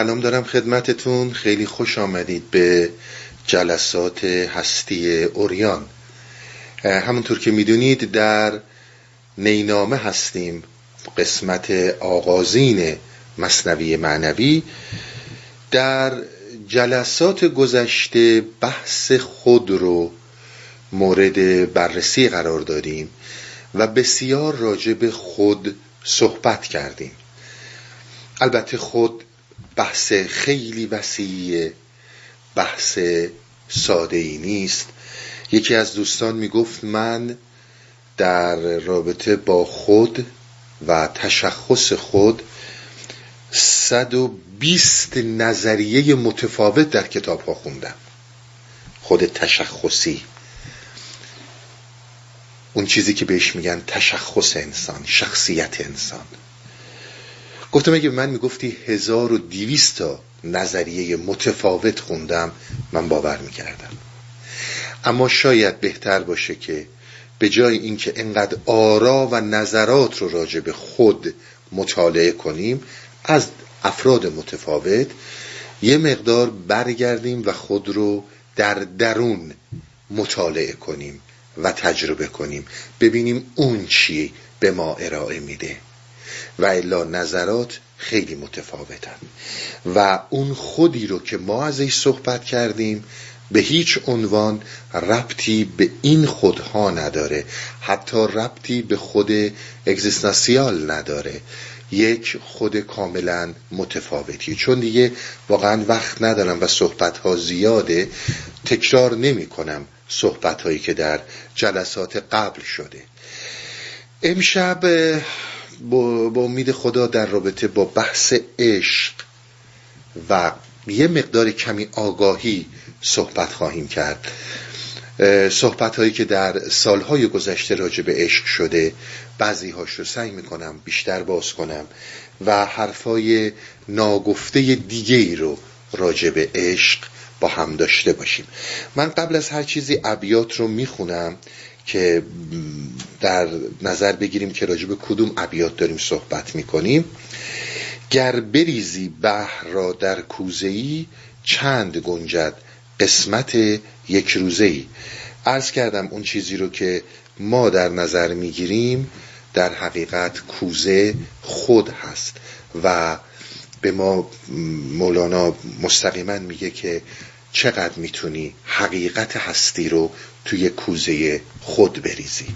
سلام دارم خدمتتون. خیلی خوش آمدید به جلسات هستی اوریان. همونطور که می‌دونید در نینامه هستیم. قسمت آغازین مصنوی معنوی. در جلسات گذشته بحث خود رو مورد بررسی قرار دادیم و بسیار راجع به خود صحبت کردیم. البته خود بحث خیلی وسیعی بحث ساده ای نیست. یکی از دوستان می‌گفت من در رابطه با خود و تشخص خود 120 نظریه متفاوت در کتاب ها خوندم. خود تشخصی. اون چیزی که بهش میگن تشخص انسان شخصیت انسان. گفتم اگه من می‌گفتی 1200 تا نظریه متفاوت خوندم من باور می‌کردم. اما شاید بهتر باشه که به جای اینکه انقدر آرا و نظرات رو راجع به خود مطالعه کنیم از افراد متفاوت یه مقدار برگردیم و خود رو در درون مطالعه کنیم و تجربه کنیم. ببینیم اون چی به ما ارائه میده. و الا نظرات خیلی متفاوتن. و اون خودی رو که ما ازش صحبت کردیم به هیچ عنوان ربطی به این خودها نداره. حتی ربطی به خود اگزیستانسیال نداره. یک خود کاملا متفاوتی. چون دیگه واقعا وقت ندارم و صحبت ها زیاده تکرار نمی کنم صحبت هایی که در جلسات قبل شده. امشب با امید خدا در رابطه با بحث عشق و یه مقدار کمی آگاهی صحبت خواهیم کرد. صحبت هایی که در سالهای گذشته راجع به عشق شده بعضی هاش رو سعی می‌کنم بیشتر باز کنم و حرفای ناگفته دیگه ای رو راجع به عشق با هم داشته باشیم. من قبل از هر چیزی ابیات رو می‌خونم که در نظر بگیریم که راجع به کدوم ابیات داریم صحبت می‌کنیم. گر بریزی بحر را در کوزهی چند گنجد قسمت یک روزه ای عرض کردم اون چیزی رو که ما در نظر می‌گیریم در حقیقت کوزه خود هست و به ما مولانا مستقیما میگه که چقدر می‌تونی حقیقت هستی رو توی کوزه خود بریزی؟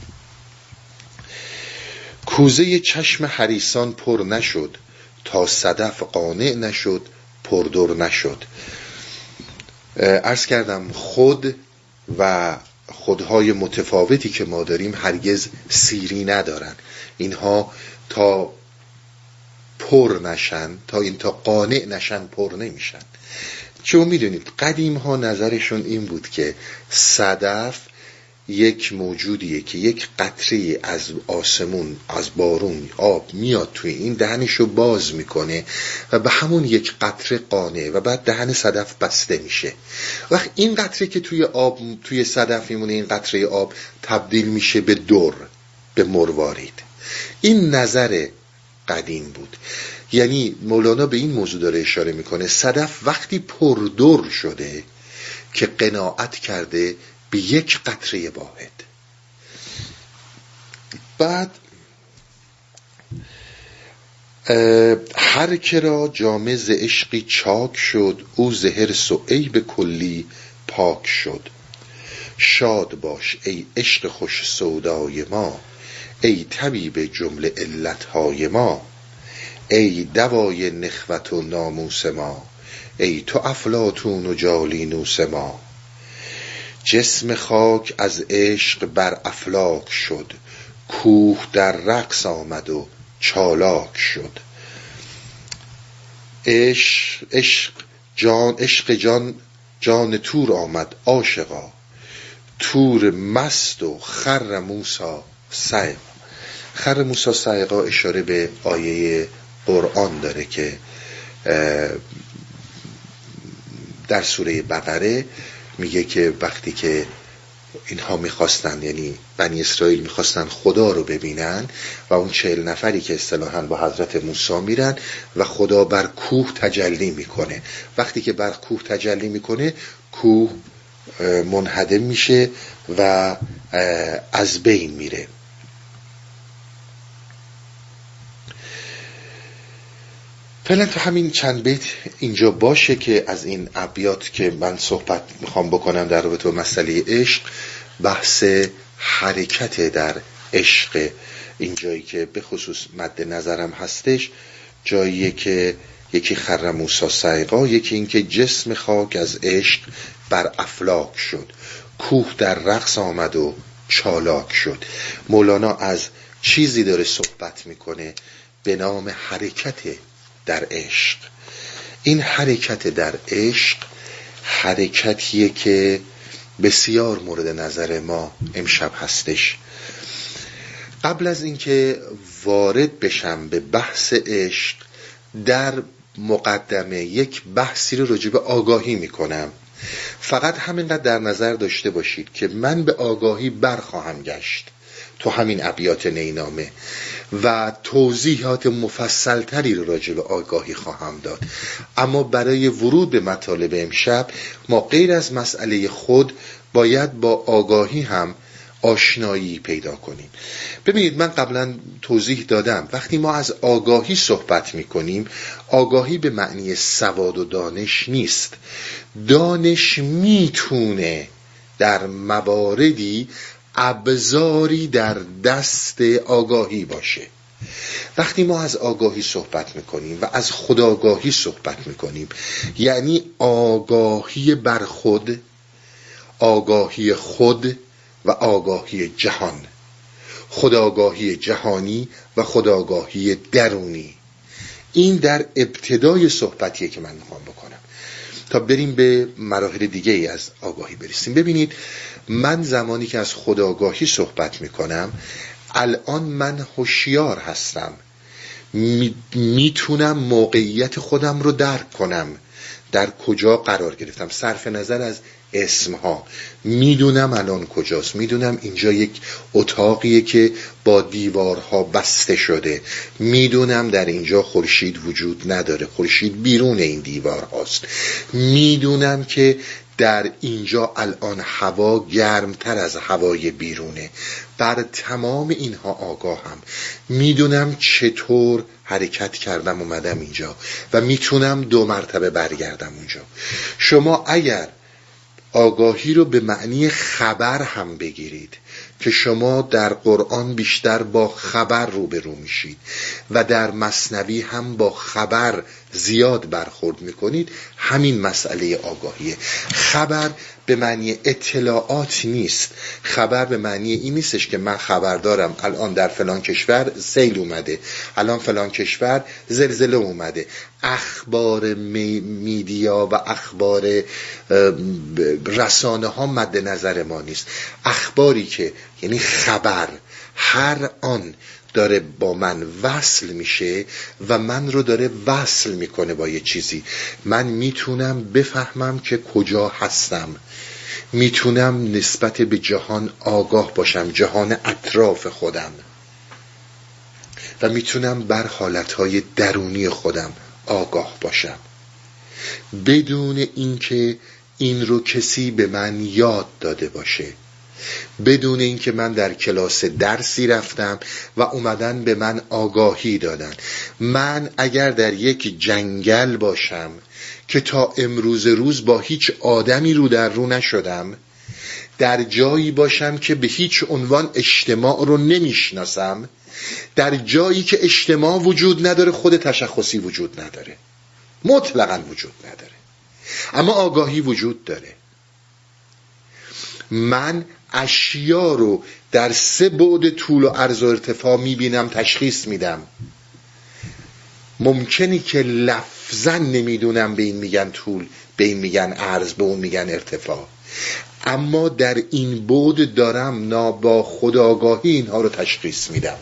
کوزه چشم حریسان پر نشد تا صدف قانع نشد پردر نشد. ارز کردم خود و خودهای متفاوتی که ما داریم هرگز سیری ندارن. اینها تا پر نشن تا این تا قانع نشن پر نمیشن. چون می‌دونید قدیم ها نظرشون این بود که صدف یک موجودیه که یک قطره از آسمون از بارون آب میاد توی این دهنشو باز می‌کنه و به همون یک قطره قانه و بعد دهن صدف بسته میشه. وقت این قطره که توی آب توی صدف میمونه این قطره آب تبدیل میشه به دور به مروارید. این نظر قدیم بود. یعنی مولانا به این موضوع داره اشاره می‌کنه. صدف وقتی پردر شده که قناعت کرده به یک قطره واحد. بعد هر که را جامه ز عشقی چاک شد او زهر و به کلی پاک شد. شاد باش ای عشق خوش سودای ما ای طبیب جمله علتهای ما. ای دوای نخوت و ناموس ما ای تو افلاتون و جالینوس ما. جسم خاک از عشق بر افلاک شد کوه در رقص آمد و چالاک شد. عشق جان عشق جان جان تور آمد عاشقا. تور مست و خر موسا سعقا خر موسا سعقا اشاره به آیه قرآن داره که در سوره بقره میگه که وقتی که اینها می‌خواستن یعنی بنی اسرائیل می‌خواستن خدا رو ببینن و اون چهل نفری که اصطلاحا با حضرت موسی میرن و خدا بر کوه تجلی می‌کنه. وقتی که بر کوه تجلی می‌کنه کوه منهدم میشه و از بین میره. فعلا تو همین چند بیت اینجا باشه که از این ابیات که من صحبت می‌خوام بکنم در رابطه با مسئله عشق بحث حرکت در عشق. این جایی که به خصوص مد نظرم هستش جایی که یکی خر موسا سیقا یکی اینکه جسم خاک از عشق بر افلاک شد. کوه در رقص آمد و چالاک شد. مولانا از چیزی داره صحبت می‌کنه به نام حرکت در عشق. این حرکت در عشق حرکتیه که بسیار مورد نظر ما امشب هستش. قبل از اینکه وارد بشم به بحث عشق در مقدمه یک بحثی رو راجع به آگاهی می‌کنم. فقط همینقدر در نظر داشته باشید که من به آگاهی برخواهم گشت. تو همین ابیات نینامه. و توضیحات مفصلتری رو راجع به آگاهی خواهم داد. اما برای ورود به مطالب امشب ما غیر از مسئله خود باید با آگاهی هم آشنایی پیدا کنیم. ببینید من قبلا توضیح دادم. وقتی ما از آگاهی صحبت می کنیم آگاهی به معنی سواد و دانش نیست. دانش می‌تونه در مواردی ابزاری در دست آگاهی باشه. وقتی ما از آگاهی صحبت می‌کنیم و از خداگاهی صحبت می‌کنیم یعنی آگاهی بر خود آگاهی خود و آگاهی جهان. خداگاهی جهانی و خداگاهی درونی. این در ابتدای صحبتیه که من می‌خوام بکنم. تا بریم به مراحل دیگه ای از آگاهی برسیم. ببینید من زمانی که از خداگاهی صحبت می‌کنم الان من هوشیار هستم. می‌تونم موقعیت خودم رو درک کنم. در کجا قرار گرفتم؟ صرف نظر از اسمها. می‌دونم الان کجاست. می‌دونم اینجا یک اتاقیه که با دیوارها بسته شده. می‌دونم در اینجا خورشید وجود نداره. خورشید بیرون این دیوار هاست می‌دونم که در اینجا الان هوا گرمتر از هوای بیرونه. بر تمام اینها آگاهم. می‌دونم چطور حرکت کردم اومدم اینجا و می‌تونم دو مرتبه برگردم اونجا. شما اگر آگاهی رو به معنی خبر هم بگیرید که شما در قرآن بیشتر با خبر روبرو میشید و در مصنوی هم با خبر زیاد برخورد می‌کنید همین مسئله آگاهیه. خبر به معنی اطلاعات نیست. خبر به معنی این نیستش که من خبر دارم الان در فلان کشور سیل اومده الان فلان کشور زلزله اومده. اخبار میدیا و اخبار رسانه ها مد نظر ما نیست. اخباری که یعنی خبر هر آن داره با من وصل میشه و من رو داره وصل می‌کنه با یه چیزی. من می‌تونم بفهمم که کجا هستم. می‌تونم نسبت به جهان آگاه باشم جهان اطراف خودم. و می‌تونم بر حالتهای درونی خودم آگاه باشم. بدون اینکه این رو کسی به من یاد داده باشه. بدون اینکه من در کلاس درسی رفتم و اومدن به من آگاهی دادن. من اگر در یک جنگل باشم که تا امروز روز با هیچ آدمی رو در رو نشدم در جایی باشم که به هیچ عنوان اجتماع رو نمی‌شناسم در جایی که اجتماع وجود نداره خود تشخصی وجود نداره. مطلقا وجود نداره. اما آگاهی وجود داره. من اشیا رو در سه بعد طول و عرض و ارتفاع می‌بینم تشخیص میدم. ممکنی که لفظا نمی‌دونم به این میگن طول به این میگن عرض به اون میگن ارتفاع. اما در این بود دارم نا با خداگاهی اینها رو تشخیص میدم.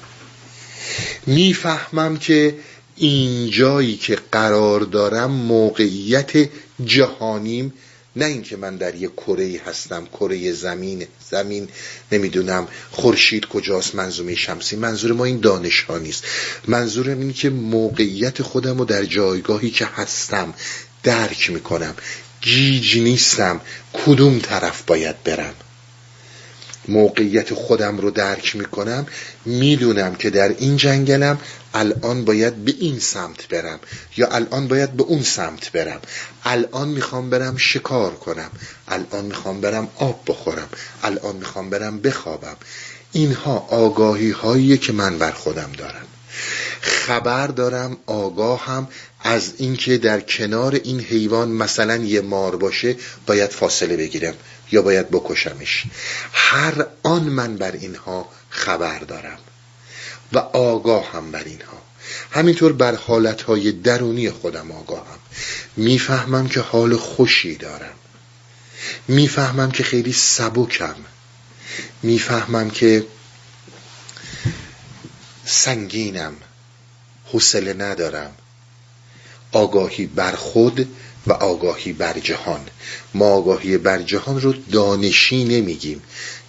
می‌فهمم که این جایی که قرار دارم موقعیت جهانیم نه اینکه من در یک کره هستم کره زمین زمین نمی‌دونم خورشید کجاست منظومه شمسی. منظور ما این دانش ها نیست. منظورم اینه که موقعیت خودم رو در جایگاهی که هستم درک می‌کنم. گیج نیستم. کدوم طرف باید برم؟ موقعیت خودم رو درک می‌کنم می‌دونم که در این جنگلم الان باید به این سمت برم یا الان باید به اون سمت برم. الان می‌خوام برم شکار کنم. الان می‌خوام برم آب بخورم. الان می‌خوام برم بخوابم. اینها آگاهی هایی که من بر خودم دارم. خبر دارم آگاهم از اینکه در کنار این حیوان مثلا یه مار باشه باید فاصله بگیرم. یا باید بکشمش. هر آن من بر اینها خبر دارم و آگاهم بر اینها. همینطور بر حالتهای درونی خودم آگاهم. می‌فهمم که حال خوشی دارم. می‌فهمم که خیلی سبکم. می‌فهمم که سنگینم. حوصله ندارم. آگاهی بر خود و آگاهی بر جهان. ما آگاهی بر جهان رو دانشی نمیگیم.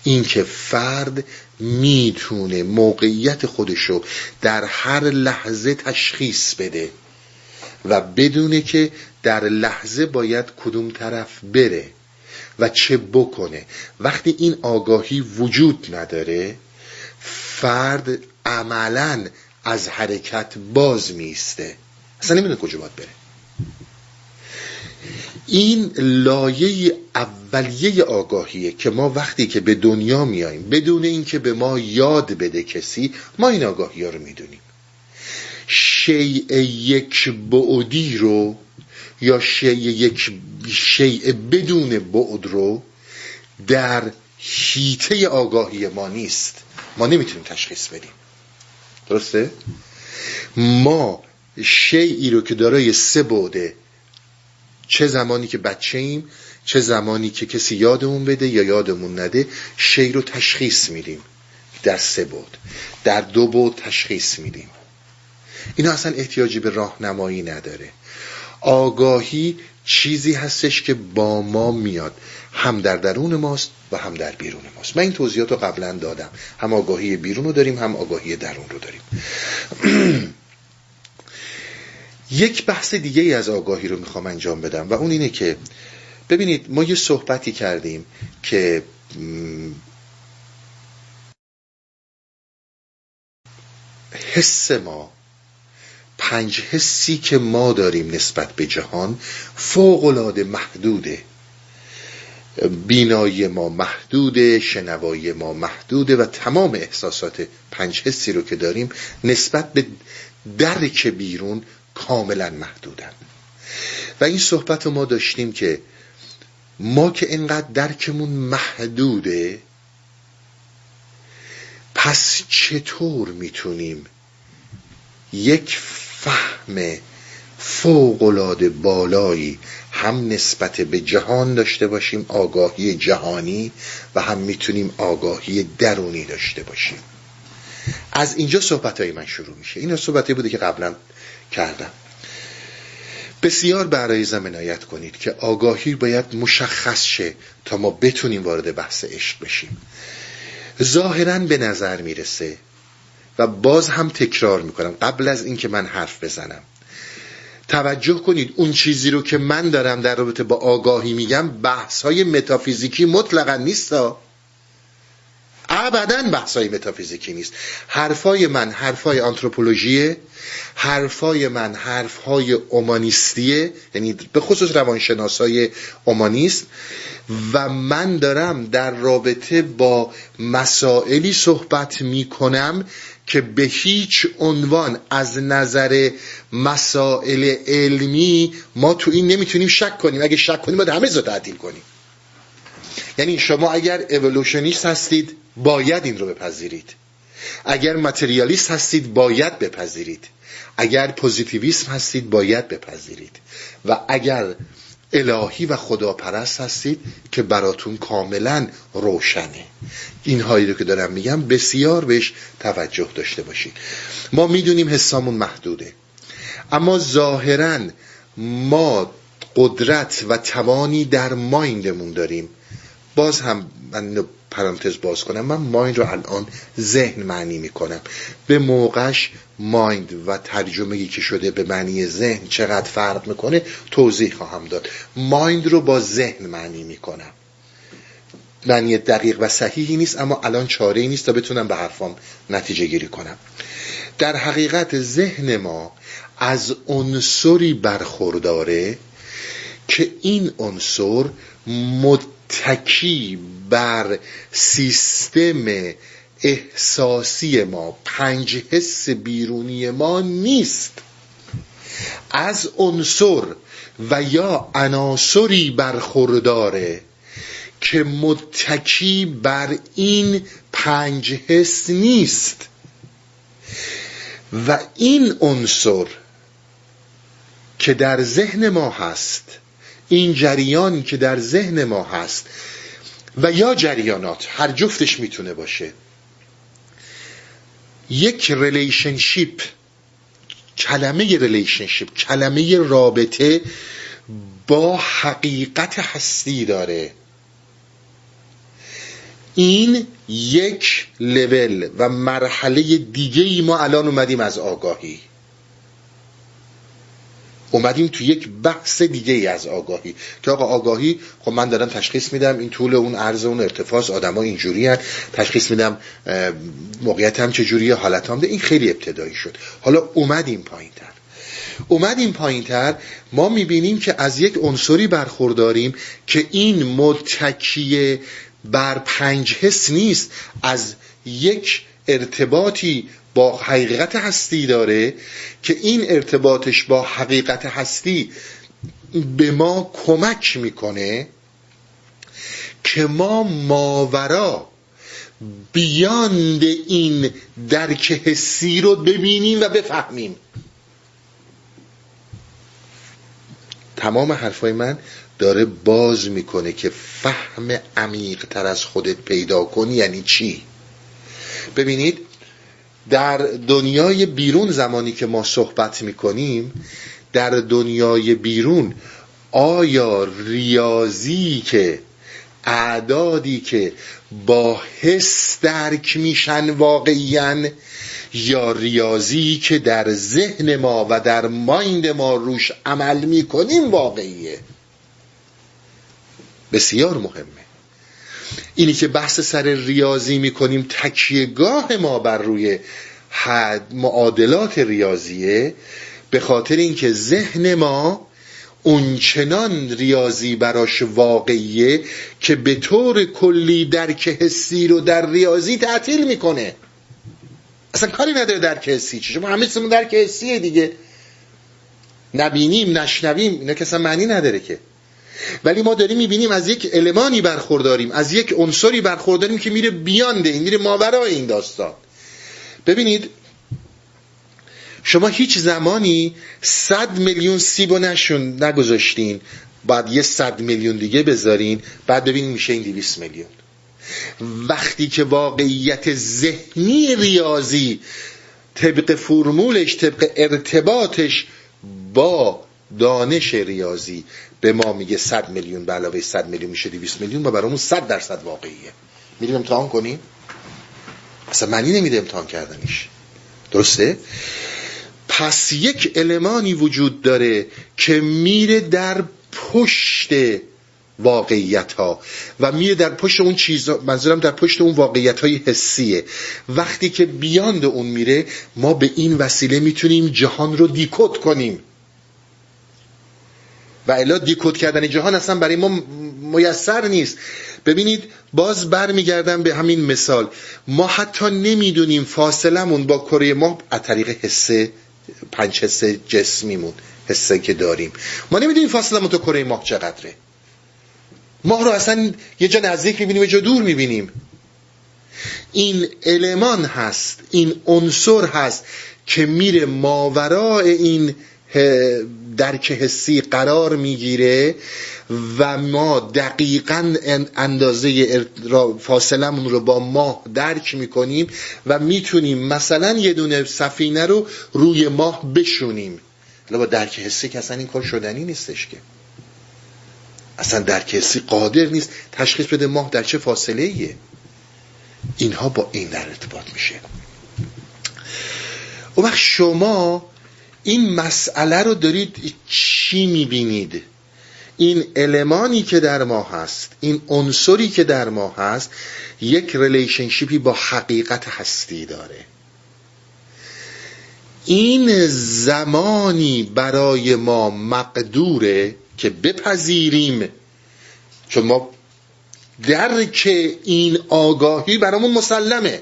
اینکه فرد می‌تونه موقعیت خودشو در هر لحظه تشخیص بده و بدونه که در لحظه باید کدوم طرف بره و چه بکنه. وقتی این آگاهی وجود نداره فرد عملا از حرکت باز میسته اصلا نمی‌دونه کجا باید بره. این لایه اولیه آگاهیه که ما وقتی که به دنیا میاییم بدون اینکه به ما یاد بده کسی ما این آگاهی ها رو می‌دونیم. شیء یک بعدی رو یا شیء یک شیء بدون بعد رو در هیته آگاهی ما نیست. ما نمی‌تونیم تشخیص بدیم. درسته؟ ما شیعی رو که دارای سه بوده چه زمانی که بچه ایم چه زمانی که کسی یادمون بده یا یادمون نده شی رو تشخیص میدیم. در سه بود در دو بود تشخیص میدیم. اینا اصلا احتیاجی به راهنمایی نداره. آگاهی چیزی هستش که با ما میاد. هم در درون ماست و هم در بیرون ماست. من این توضیحات رو قبلا دادم. هم آگاهی بیرون رو داریم هم آگاهی درون رو داریم. یک بحث دیگه ای از آگاهی رو می‌خوام انجام بدم و اون اینه که ببینید ما یه صحبتی کردیم که حس ما پنج حسی که ما داریم نسبت به جهان فوقلاده محدوده. بینایی ما محدوده شنوایی ما محدوده و تمام احساسات پنج حسی رو که داریم نسبت به درک بیرون کاملا محدودن. و این صحبت ما داشتیم که ما که اینقدر درکمون محدوده پس چطور می‌تونیم یک فهم فوقلاده بالایی هم نسبت به جهان داشته باشیم آگاهی جهانی و هم می‌تونیم آگاهی درونی داشته باشیم؟ از اینجا صحبت های من شروع میشه. این صحبت بوده که قبلا کردم. بسیار برای زمینایت کنید که آگاهی باید مشخص شه تا ما بتونیم وارد بحث عشق بشیم. ظاهرا به نظر می‌رسه و باز هم تکرار می‌کنم قبل از اینکه من حرف بزنم. توجه کنید اون چیزی رو که من دارم در رابطه با آگاهی میگم بحث های متافیزیکی مطلقا نیست ابدا بحثای متافیزیکی نیست. حرفای من حرفای آنتروپولوژیه حرفای من حرفهای اومانیستیه یعنی به خصوص روانشناسای اومانیست و من دارم در رابطه با مسائلی صحبت می کنم که به هیچ عنوان از نظر مسائل علمی ما تو این نمی‌تونیم شک کنیم. اگه شک کنیم باید همه تعطیل کنیم. یعنی شما اگر اولوشنیست هستید باید این رو بپذیرید. اگر متریالیست هستید باید بپذیرید. اگر پوزیتیویسم هستید باید بپذیرید. و اگر الهی و خداپرست هستید که براتون کاملا روشنه. این هایی رو که دارم میگم بسیار بهش توجه داشته باشید. ما می‌دونیم حسامون محدوده. اما ظاهرا ما قدرت و توانی در مایندمون داریم. باز هم من پرانتز باز کنم. من مایند رو الان ذهن معنی می‌کنم. به موقعش مایند و ترجمه که شده به معنی ذهن چقدر فرق می‌کنه توضیح خواهم داد. مایند رو با ذهن معنی می‌کنم. معنی دقیق و صحیحی نیست اما الان چاره ای نیست تا بتونم به حرفام نتیجه گیری کنم. در حقیقت ذهن ما از عنصری برخورداره که این عنصر متکی بر سیستم احساسی ما پنج حس بیرونی ما نیست. از عنصر و یا عناصری برخورداره که متکی بر این پنج حس نیست. و این عنصر که در ذهن ما هست این جریان که در ذهن ما هست و یا جریانات هر جفتش می‌تونه باشه. یک relationship کلمه relationship کلمه رابطه با حقیقت هستی داره. این یک لول و مرحله دیگه ای ما الان اومدیم از آگاهی. اومدیم تو یک بحث دیگه ای از آگاهی که آقا آگاهی خب من دارم تشخیص میدم این طول اون عرض اون ارتفاع آدما اینجوری هست تشخیص میدم موقعیت هم چجوریه حالت هم ده. این خیلی ابتدایی شد. حالا اومدیم پایین تر اومدیم پایین تر ما می‌بینیم که از یک عنصری برخورداریم که این متکیه بر پنج حس نیست. از یک ارتباطی با حقیقت هستی داره که این ارتباطش با حقیقت هستی به ما کمک می‌کنه که ما ماورا بیاند این درک حسی رو ببینیم و بفهمیم. تمام حرفای من داره باز می‌کنه که فهم عمیق تر از خودت پیدا کنی یعنی چی؟ ببینید در دنیای بیرون زمانی که ما صحبت می‌کنیم در دنیای بیرون آیا ریاضی که اعدادی که با حس درک میشن واقعیان یا ریاضی که در ذهن ما و در مایند ما روش عمل می‌کنیم واقعیه؟ بسیار مهمه. اینی که بحث سر ریاضی می‌کنیم تکیهگاه ما بر روی حد معادلات ریاضیه به خاطر اینکه ذهن ما اونچنان ریاضی براش واقعیه که به طور کلی درک حسی رو در ریاضی تعطیل می‌کنه. اصلا کاری نداره درک حسی چی. شما همه چیزمون درک حسیه دیگه. نبینیم نشنویم اینا که اصلا معنی نداره که. ولی ما داریم می‌بینیم از یک المانی برخورداریم از یک عنصری برخورداریم که میره بیانده این میره ماورای این داستان. ببینید شما هیچ زمانی صد میلیون سیب و نشون نگذاشتین بعد یه صد میلیون دیگه بذارین بعد ببینید میشه این دیویس میلیون. وقتی که واقعیت ذهنی ریاضی طبق فرمولش طبق ارتباطش با دانش ریاضی به ما میگه 100 میلیون به علاوه 100 میلیون میشه 200 میلیون و برامون 100 درصد واقعیه. میریم امتحان کنیم اصلا معنی نمیده امتحان کردنش. درسته؟ پس یک المانی وجود داره که میره در پشت واقعیت ها و میره در پشت اون چیز منظورم در پشت اون واقعیت های حسیه. وقتی که بیاند اون میره ما به این وسیله می‌تونیم جهان رو دیکوت کنیم. و الا دیکود کردن جهان اصلا برای ما میسر نیست. ببینید باز برمیگردم به همین مثال. ما حتی نمی‌دونیم فاصلمون با کره ما از طریق حسه پنج حسه جسمیمون حسه که داریم. ما نمی‌دونیم فاصلمون تا کره ماه چقدره. ماه رو اصلا یه جا نزدیک می‌بینیم یه جا دور می‌بینیم. این المان هست این عنصر هست که میره ماورای این درک حسی قرار می‌گیره و ما دقیقا اندازه فاصلمون رو با ماه درک می‌کنیم و می‌تونیم مثلا یه دونه سفینه رو روی ماه بشونیم. حالا با درک حسی که اصلا این کار شدنی نیستش که. اصلا درک حسی قادر نیست. تشخیص بده ماه در چه فاصله ایه اینها با این در ارتباط میشه. و وقت شما این مسئله رو دارید چی می‌بینید؟ این المانی که در ما هست این عنصری که در ما هست یک relationship ی با حقیقت هستی داره. این زمانی برای ما مقدوره که بپذیریم چون ما درک این آگاهی برامون مسلمه.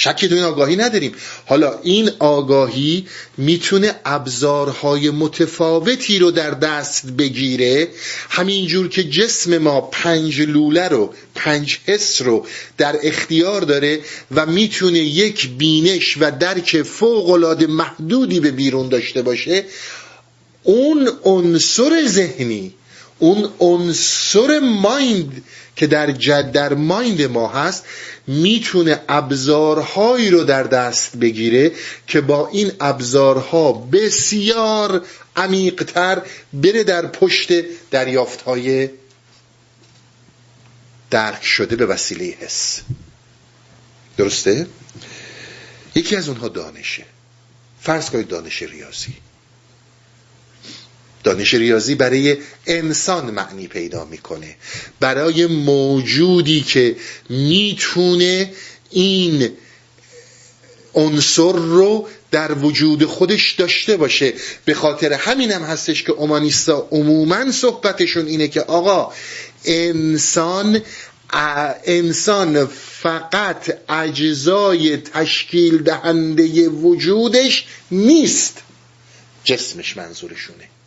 شکی تو این آگاهی نداریم. حالا این آگاهی می‌تونه ابزارهای متفاوتی رو در دست بگیره. همینجور که جسم ما پنج لوله رو پنج حس رو در اختیار داره و می‌تونه یک بینش و درک فوقالعاده محدودی به بیرون داشته باشه اون عنصر ذهنی اون عنصر مایند که در جد در مایند ما هست می‌تونه ابزارهایی رو در دست بگیره که با این ابزارها بسیار عمیقتر بره در پشت دریافتهای درک شده به وسیله حس. درسته؟ یکی از اونها دانشه. فرض کنید دانش ریاضی. دانش ریاضی برای انسان معنی پیدا می‌کنه. برای موجودی که می‌تونه این عنصر رو در وجود خودش داشته باشه. به خاطر همین هم هستش که اومانیستا عموما صحبتشون اینه که آقا انسان انسان فقط اجزای تشکیل دهنده وجودش نیست. جسمش منظورشونه.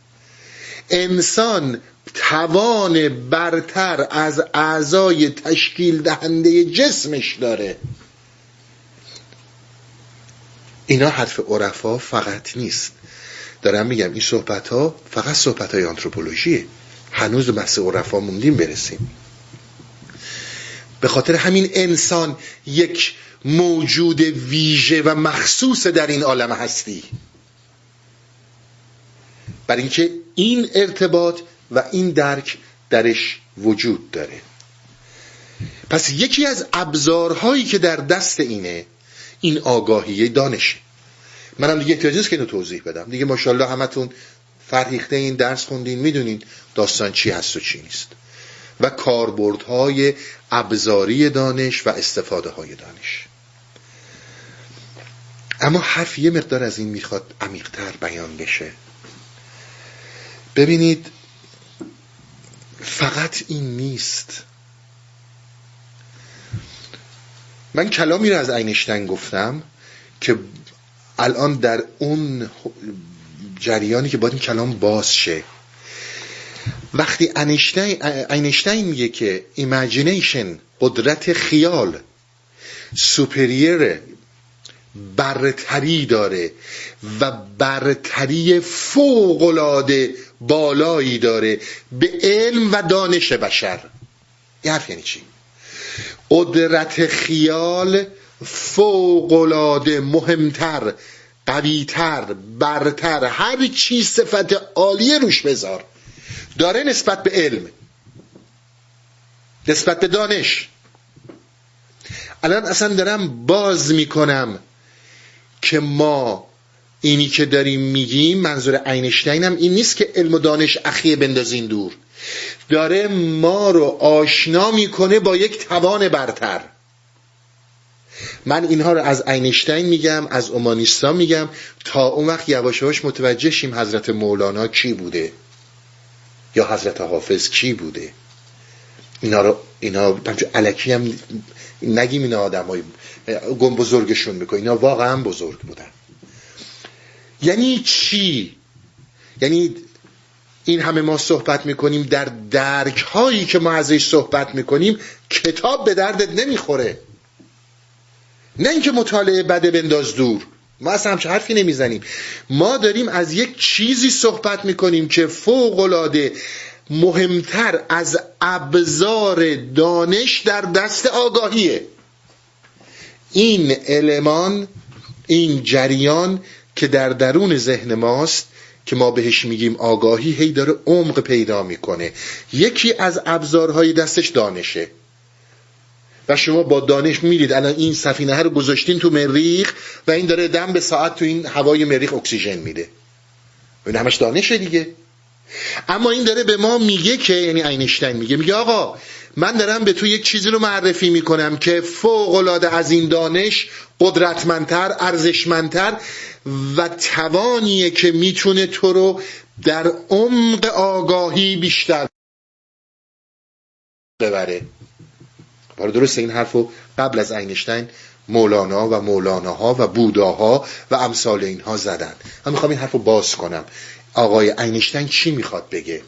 انسان توان برتر از اعضای تشکیل دهنده جسمش داره. اینا حرف عرفا فقط نیست. دارم میگم این صحبت ها فقط صحبت های آنتروپولوژیه. هنوز بحث عرفا موندیم برسیم. به خاطر همین انسان یک موجود ویژه و مخصوص در این عالم هستی. برای اینکه این ارتباط و این درک درش وجود داره. پس یکی از ابزارهایی که در دست اینه این آگاهی دانشه. منم دیگه احتیاج نیست که اینو توضیح بدم. دیگه ماشاءالله همتون فرهیخته این درس خوندین می‌دونین داستان چی هست و چی نیست. و کاربردهای ابزاری دانش و استفاده های دانش. اما حرف یه مقدار از این می‌خواد عمیقتر بیان بشه. ببینید فقط این نیست. من کلامی رو از اینشتین گفتم که الان در اون جریانی که باید این کلام باز شه. وقتی اینشتین میگه که imagination قدرت خیال سوپریر برتری داره و برتری فوقلاده بالایی داره به علم و دانش بشر حرف یعنی چی؟ قدرت خیال فوقلاده مهمتر قویتر برتر هر چی صفت عالیه روش بذار داره نسبت به علم نسبت به دانش الان اصلا دارم باز می‌کنم که ما اینی که داریم میگیم منظور اینشتین هم این نیست که علم و دانش اخیه بندازین دور. داره ما رو آشنا می‌کنه با یک توان برتر. من اینها رو از اینشتین میگم از اومانیستا میگم تا اون وقت یواش یواش متوجه شیم حضرت مولانا کی بوده یا حضرت حافظ کی بوده. اینا رو اینا علکی هم نگیم اینا آدم های گم بزرگشون می‌کنه. اینا واقعا بزرگ بودن. یعنی چی? یعنی این همه ما صحبت می‌کنیم در درک هایی که ما ازش صحبت می‌کنیم کتاب به دردت نمی‌خوره. نه اینکه مطالعه بده بنداز دور. ما اصلا همچه حرفی نمی‌زنیم. ما داریم از یک چیزی صحبت می‌کنیم که فوق العاده مهمتر از ابزار دانش در دست آگاهیه. این المان این جریان که در درون ذهن ماست که ما بهش میگیم آگاهی هی داره عمق پیدا می‌کنه. یکی از ابزارهای دستش دانشه. و شما با دانش میرید الان این سفینه رو گذاشتین تو مریخ و این داره دم به ساعت تو این هوای مریخ اکسیژن میده. این همش دانشه دیگه. اما این داره به ما میگه که یعنی اینشتین میگه میگه آقا من دارم به تو یک چیزی رو معرفی می‌کنم که فوق العاده از این دانش قدرتمندتر ارزشمندتر و توانیه که می‌تونه تو رو در عمق آگاهی بیشتر ببره. حالا درست این حرفو قبل از اینشتین مولانا و مولاناها و بوداها و امثال اینها زدن. من می‌خوام این حرفو باز کنم. آقای اینشتین چی می‌خواد بگه؟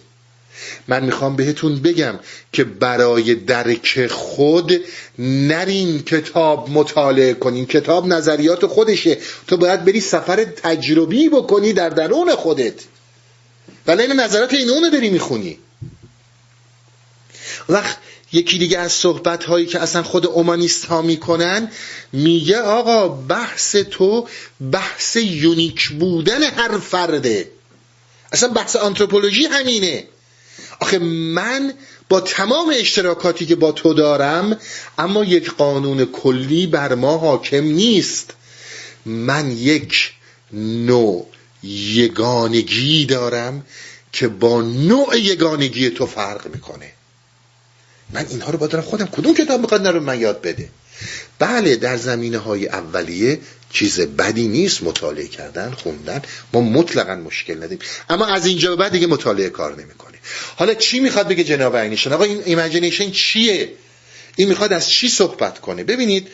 من می‌خوام بهتون بگم که برای درک خود نرین کتاب مطالعه کنین کتاب نظریات خودشه. تو باید بری سفر تجربی بکنی در درون خودت. ولی نظرات این اونو داری می‌خونی. وقت یکی دیگه از صحبت هایی که اصلا خود اومانیست ها می‌کنن میگه آقا بحث تو بحث یونیک بودن هر فرده. اصلا بحث آنتروپولوژی همینه. آخه من با تمام اشتراکاتی که با تو دارم اما یک قانون کلی بر ما حاکم نیست. من یک نوع یگانگی دارم که با نوع یگانگی تو فرق می‌کنه. من اینها رو با دارم خودم. کدوم کتاب می‌خواد اینو به من یاد بده؟ بله در زمینه های اولیه چیز بدی نیست مطالعه کردن خوندن. ما مطلقا مشکل ندیم اما از اینجا به بعد دیگه مطالعه کار نمی‌کنه حالا چی می‌خواد بگه جناب اینشتین آقا این imagination چیه؟ این می‌خواد از چی صحبت کنه؟ ببینید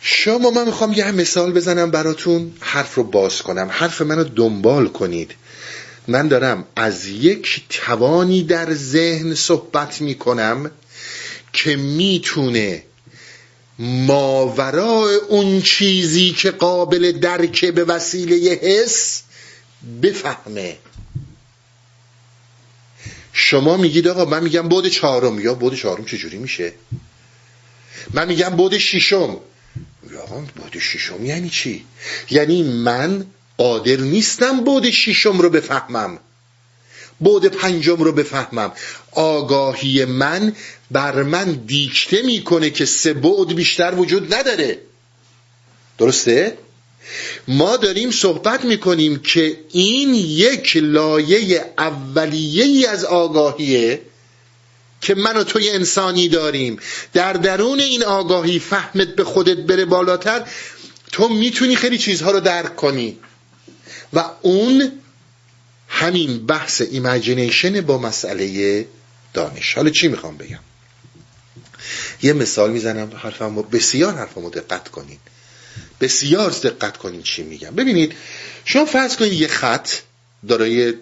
شما من می‌خوام یه مثال بزنم براتون حرف رو باز کنم. حرف منو دنبال کنید. من دارم از یک توانی در ذهن صحبت می‌کنم که می‌تونه ماورای اون چیزی که قابل درکه به وسیله حس بفهمه. شما میگید آقا من میگم بود چهارم. یا بود چهارم چجوری میشه؟ من میگم بود ششم. آقا بود ششم یعنی چی؟ یعنی من قادر نیستم بود ششم رو بفهمم. بود پنجم رو بفهمم. آگاهی من بر من دیکته می‌کنه که سه بعد بیشتر وجود نداره. درسته؟ ما داریم صحبت می‌کنیم که این یک لایه اولیه ای از آگاهیه که من و توی انسانی داریم. در درون این آگاهی فهمت به خودت بره بالاتر تو می‌تونی خیلی چیزها رو درک کنی. و اون همین بحث imagination با مسئله دانش. حالا چی می‌خوام بگم؟ یه مثال می‌زنم حرفم بسیار حرفمو دقت کنین. بسیار دقت کنین چی میگم. ببینید شما فرض کنید یه خط دارای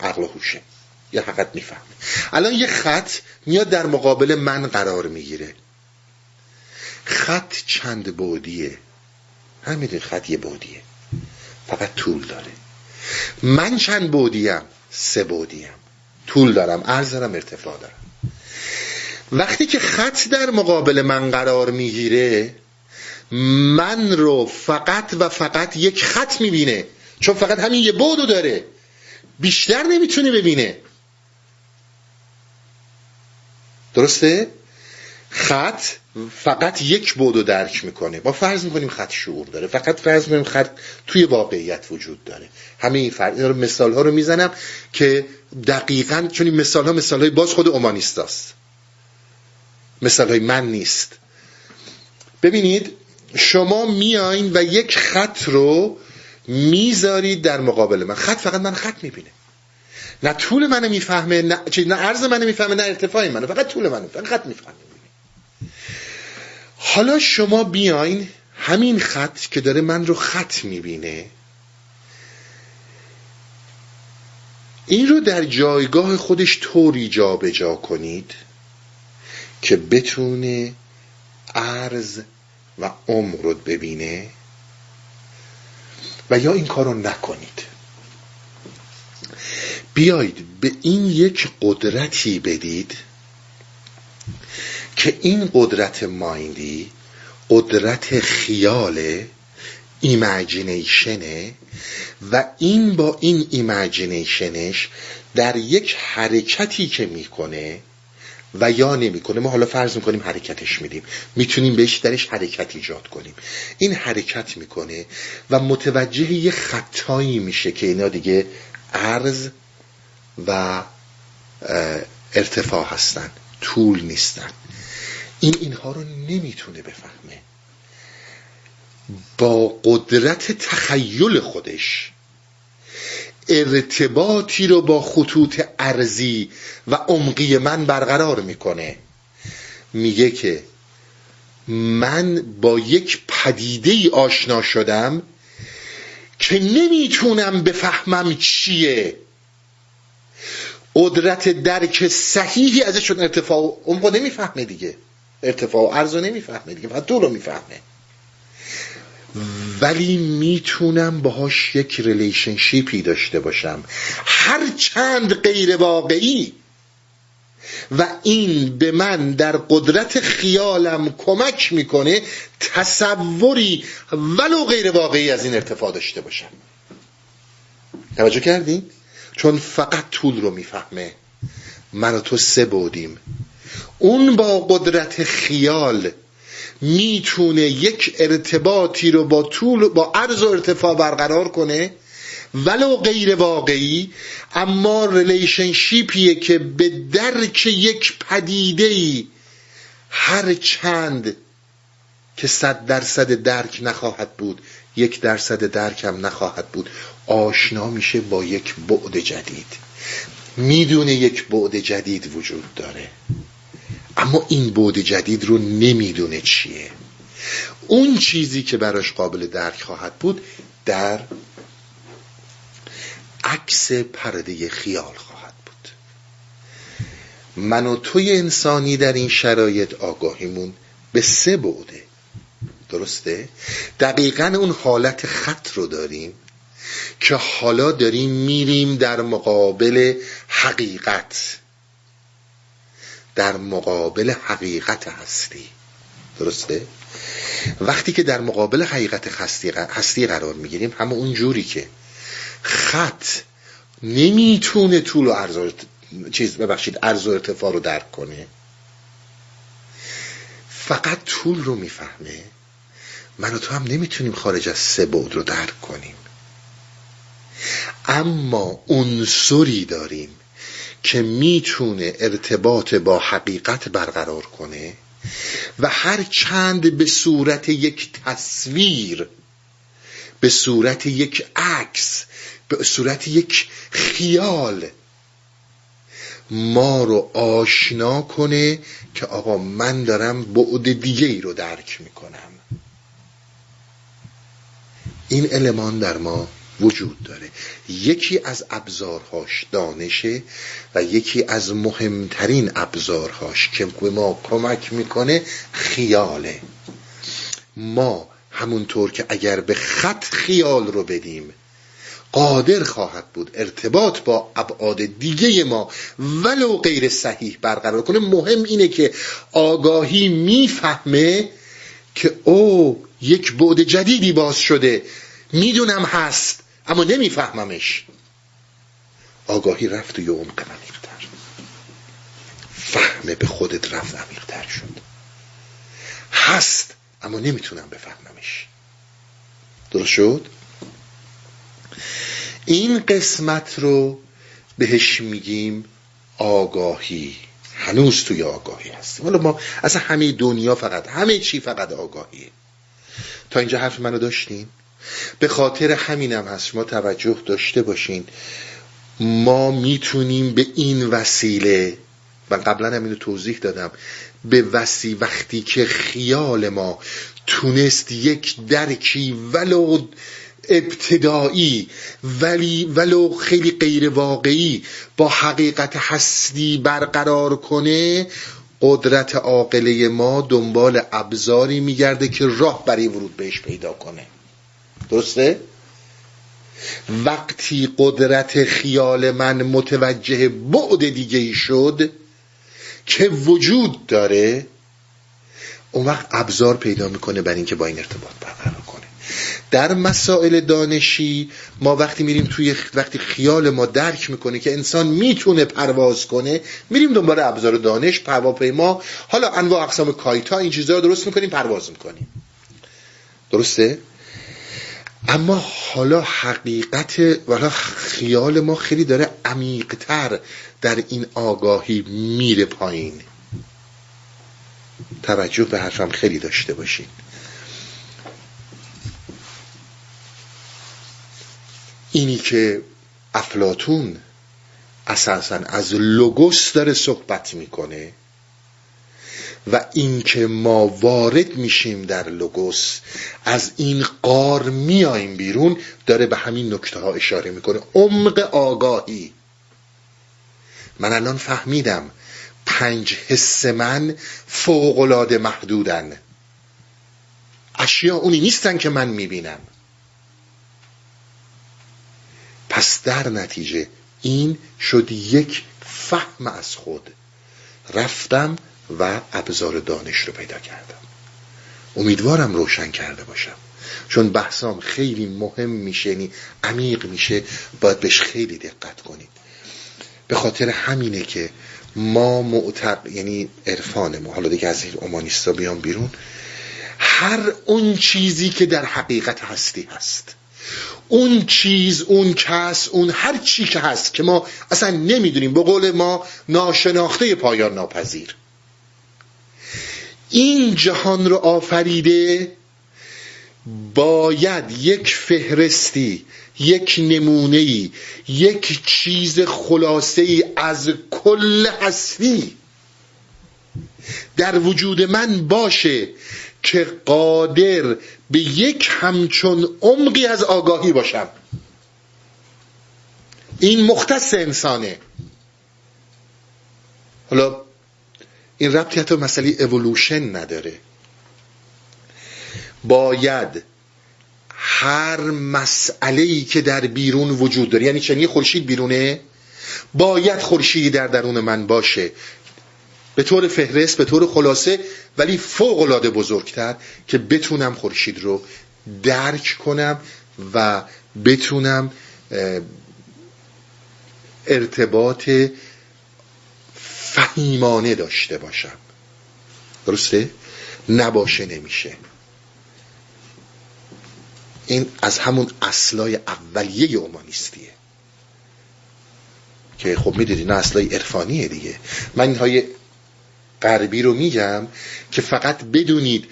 عقل و هوشه. یه حقیقت میفهمه الان یه خط میاد در مقابل من قرار می‌گیره. خط چند بودیه؟ همین خط یه بودیه. فقط طول داره. من چند بودیم سه بودیم طول دارم عرض دارم ارتفاع دارم. وقتی که خط در مقابل من قرار می‌گیره من رو فقط و فقط یک خط می‌بینه چون فقط همین یه بودو داره. بیشتر نمی‌تونه ببینه. درسته؟ خط فقط یک بودو درک می‌کنه. ما فرض می‌کنیم خط شعور داره. فقط فرض می‌کنیم خط توی واقعیت وجود داره. همه این فرض مثال ها رو می‌زنم که دقیقا چون این مثال ها مثال های باز خود اومانیست است مثال های من نیست. ببینید شما میایین و یک خط رو می‌ذارید در مقابل من. خط فقط من خط می‌بینه. نه طول منو می‌فهمه نه نه عرض منو می‌فهمه نه ارتفاع منو فقط طول منو فقط خط می‌فهمه. حالا شما بیاین همین خط که داره من رو خط می‌بینه. این رو در جایگاه خودش طوری جابجا جا کنید که بتونه عرض و عمر رو ببینه و یا این کار رو نکنید. بیایید به این یک قدرتی بدید که این قدرت mind ی قدرت خیاله imagination ه و این با این imagination ش در یک حرکتی که می‌کنه و یا نمی‌کنه ما حالا فرض می‌کنیم حرکتش میدیم می‌تونیم بهش درش حرکت ایجاد کنیم. این حرکت می‌کنه و متوجه یه خطایی میشه که اینا دیگه عرض و ارتفاع هستن طول نیستن. این اینها رو نمی‌تونه بفهمه. با قدرت تخیل خودش ارتباطی رو با خطوط ارزی و عمقی من برقرار می‌کنه. میگه که من با یک پدیده ای آشنا شدم که نمی‌تونم بفهمم چیه. قدرت درک صحیحی ازشون ارتفاع اون نمی‌فهمه دیگه. ارتفاع و عرض رو نمی‌فهمه دیگه فقط طول رو می‌فهمه. ولی می‌تونم باهاش یک relationship ی داشته باشم. هر چند غیر واقعی و این به من در قدرت خیالم کمک می‌کنه تصوری ولو غیر واقعی از این ارتفاع داشته باشم. توجه کردین؟ چون فقط طول رو می‌فهمه. من و تو سه بودیم. اون با قدرت خیال می‌تونه یک ارتباطی رو با طول با عرض و ارتفاع برقرار کنه ولو غیر واقعی اما ریلیشنشیپیه که به درک یک پدیده ای هر چند که صد درصد درک نخواهد بود یک درصد درک هم نخواهد بود. آشنا میشه با یک بعد جدید. می‌دونه یک بعد جدید وجود داره. اما این بعد جدید رو نمی‌دونه چیه. اون چیزی که براش قابل درک خواهد بود در عکس پرده خیال خواهد بود. من و توی انسانی در این شرایط آگاهیمون به سه بعده درسته؟ دقیقا اون حالت خط رو داریم که حالا داریم میریم در مقابل حقیقت. در مقابل حقیقت هستی. درسته؟ وقتی که در مقابل حقیقت هستی قرار می‌گیریم همه اون جوری که خط نمی‌تونه طول و عرض چیز ببخشید عرض و ارتفاع رو درک کنه. فقط طول رو می‌فهمه. من و تو هم نمی‌تونیم خارج از سه بعد رو درک کنیم. اما عنصری داریم که می‌تونه ارتباط با حقیقت برقرار کنه و هر چند به صورت یک تصویر به صورت یک عکس به صورت یک خیال ما رو آشنا کنه که آقا من دارم بعد دیگه ای رو درک می‌کنم. این المان در ما وجود داره. یکی از ابزارهاش دانشه و یکی از مهمترین ابزارهاش که به ما کمک می‌کنه خیاله. ما همونطور که اگر به خط خیال رو بدیم قادر خواهد بود ارتباط با ابعاد دیگه ما ولو غیر صحیح برقرار کنه. مهم اینه که آگاهی می‌فهمه که او یک بعد جدیدی باز شده. می‌دونم هست. اما نمیفهممش. آگاهی رفت و عمق عمیقتر. فهم به خودت رفت عمیقتر شد. هست اما نمی‌تونم بفهممش. درست شد؟ این قسمت رو بهش میگیم آگاهی. هنوز توی آگاهی هستیم. حالا ما از همه دنیا فقط همه چی فقط آگاهیه. تا اینجا حرف منو داشتین؟ به خاطر همینم هست. ما توجه داشته باشین. ما می‌تونیم به این وسیله و قبلا هم اینو توضیح دادم به وسی وقتی که خیال ما تونست یک درکی ولو ابتدایی ولی ولو خیلی غیر واقعی با حقیقت هستی برقرار کنه قدرت عاقله ما دنبال ابزاری میگرده که راه برای ورود بهش پیدا کنه. درسته؟ وقتی قدرت خیال من متوجه بعد دیگه ای شد که وجود داره اون وقت ابزار پیدا می‌کنه برای اینکه با این ارتباط برقرار کنه. در مسائل دانشی ما وقتی میریم توی وقتی خیال ما درک می‌کنه که انسان می‌تونه پرواز کنه میریم دنبال ابزار دانش پرواپیما حالا انواع اقسام کایتا این چیزها رو درست می‌کنیم پرواز می‌کنیم. درسته؟ اما حالا حقیقت حالا خیال ما خیلی داره عمیقتر در این آگاهی میره پایین. توجه به حرفم خیلی داشته باشین. اینی که افلاتون اساسا از لوگوس داره صحبت می‌کنه و اینکه ما وارد میشیم در لوگوس از این قار میایم بیرون داره به همین نکته ها اشاره می‌کنه. عمق آگاهی. من الان فهمیدم پنج حس من فوقلاده محدودن. اشیا اونی نیستن که من می‌بینم. پس در نتیجه این شد یک فهم از خود. رفتم و ابزار دانش رو پیدا کردم. امیدوارم روشن کرده باشم. چون بحثام خیلی مهم میشه یعنی عمیق میشه باید بهش خیلی دقت کنید. به خاطر همینه که ما معتق یعنی عرفان ما حالا دیگه از این اومانیستا بیام بیرون هر اون چیزی که در حقیقت هستی هست. اون چیز اون کس اون هر چی که هست که ما اصلا نمی‌دونیم. به قول ما ناشناخته پایان ناپذیر. این جهان رو آفریده باید یک فهرستی یک نمونه یک چیز خلاصه ای از کل هستی در وجود من باشه که قادر به یک همچون عمقی از آگاهی باشم. این مختص انسانه. حالا این ربطی حتی مسئله اولوشن نداره. باید هر مسئله ای که در بیرون وجود داره یعنی چنین خورشید بیرونه؟ باید خورشیدی در درون من باشه. به طور فهرست به طور خلاصه ولی فوق العاده بزرگتر که بتونم خورشید رو درک کنم و بتونم ارتباط فهیمانه داشته باشم. درسته؟ نباشه نمیشه. این از همون اصلای اولیه اومانیستیه. که خب می‌دونی نه اصلای عرفانیه دیگه. من اینهای غربی رو میگم که فقط بدونید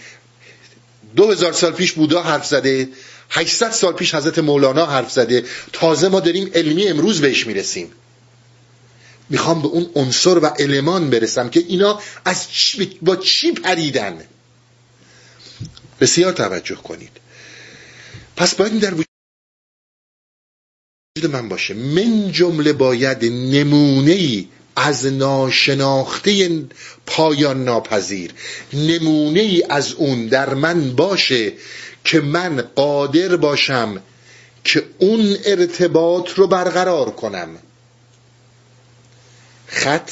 دو هزار سال پیش بودا حرف زده 800 سال پیش حضرت مولانا حرف زده. تازه ما داریم علمی امروز بهش می‌رسیم. می‌خوام به اون عنصر و المان برسم که اینا از چی با چی پریدن؟ بسیار توجه کنید. پس باید در وجود من باشه. من جمله باید نمونه ای از ناشناخته پایان ناپذیر. نمونه ای از اون در من باشه که من قادر باشم که اون ارتباط رو برقرار کنم. خط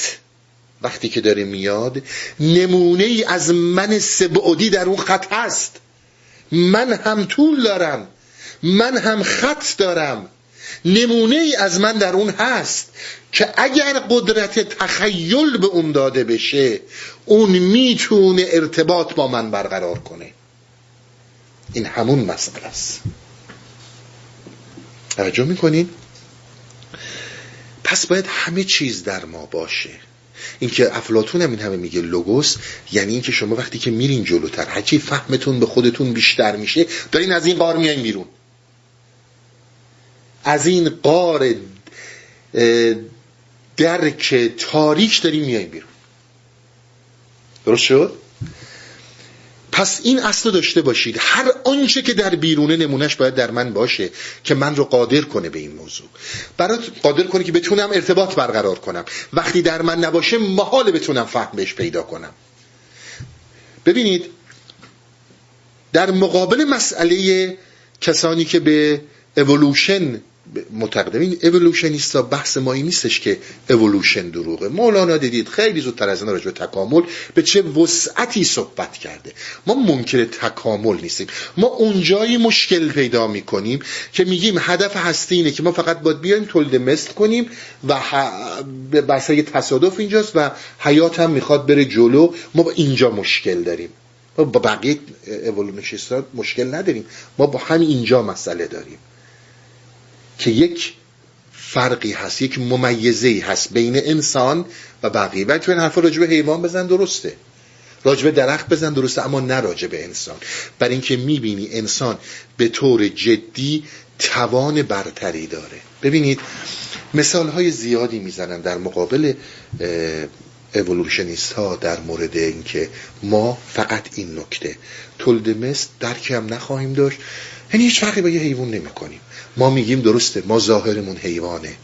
وقتی که داره میاد نمونه ای از من سبعدی در اون خط هست. من هم طول دارم من هم خط دارم. نمونه ای از من در اون هست که اگر قدرت تخیل به اون داده بشه اون می‌تونه ارتباط با من برقرار کنه. این همون مسئله است. توجه می‌کنین؟ پس باید همه چیز در ما باشه. اینکه افلاتون هم این همه میگه لوگوس یعنی اینکه شما وقتی که میرین جلوتر هرچی فهمتون به خودتون بیشتر میشه دارین از این قار میایین بیرون. از این قار درک تاریک داریم میاییم بیرون. درست شد؟ پس این اصل داشته باشید. هر آنچه که در بیرونه نمونهش باید در من باشه که من رو قادر کنه به این موضوع. برای قادر کنه که بتونم ارتباط برقرار کنم. وقتی در من نباشه محال بتونم فهم بهش پیدا کنم. ببینید در مقابل مسئله کسانی که به اولوشن معتقدم این اولوشنیست بحث ما این نیستش که اولوشن دروغه. مولانا دیدید خیلی زودتر از این راجع به تکامل به چه وسعتی صحبت کرده. ما منکر تکامل نیستیم. ما اونجایی مشکل پیدا می‌کنیم که میگیم هدف هستی اینه که ما فقط باید بیایم تولید مثل کنیم و ح... تصادف اینجاست و حیات هم می‌خواد بره جلو. ما با اینجا مشکل داریم. ما با بقیه اولوشنیست مشکل نداریم. ما با همین اینجا مسئله داریم. که یک فرقی هست یک ممیزه هست بین انسان و بقیه. ولی تو این حرفا راجب حیوان بزن درسته. راجب درخت بزن درسته اما نه راجب انسان. برای اینکه می‌بینی انسان به طور جدی توان برتری داره. ببینید مثال های زیادی می‌زنن در مقابل اولوشنیست ها در مورد اینکه ما فقط این نکته. تولد مثل درکی هم نخواهیم داشت. یعنی هیچ فرقی با یه حیوان نمی کنیم ما میگیم درسته ما ظاهرمون حیوانه.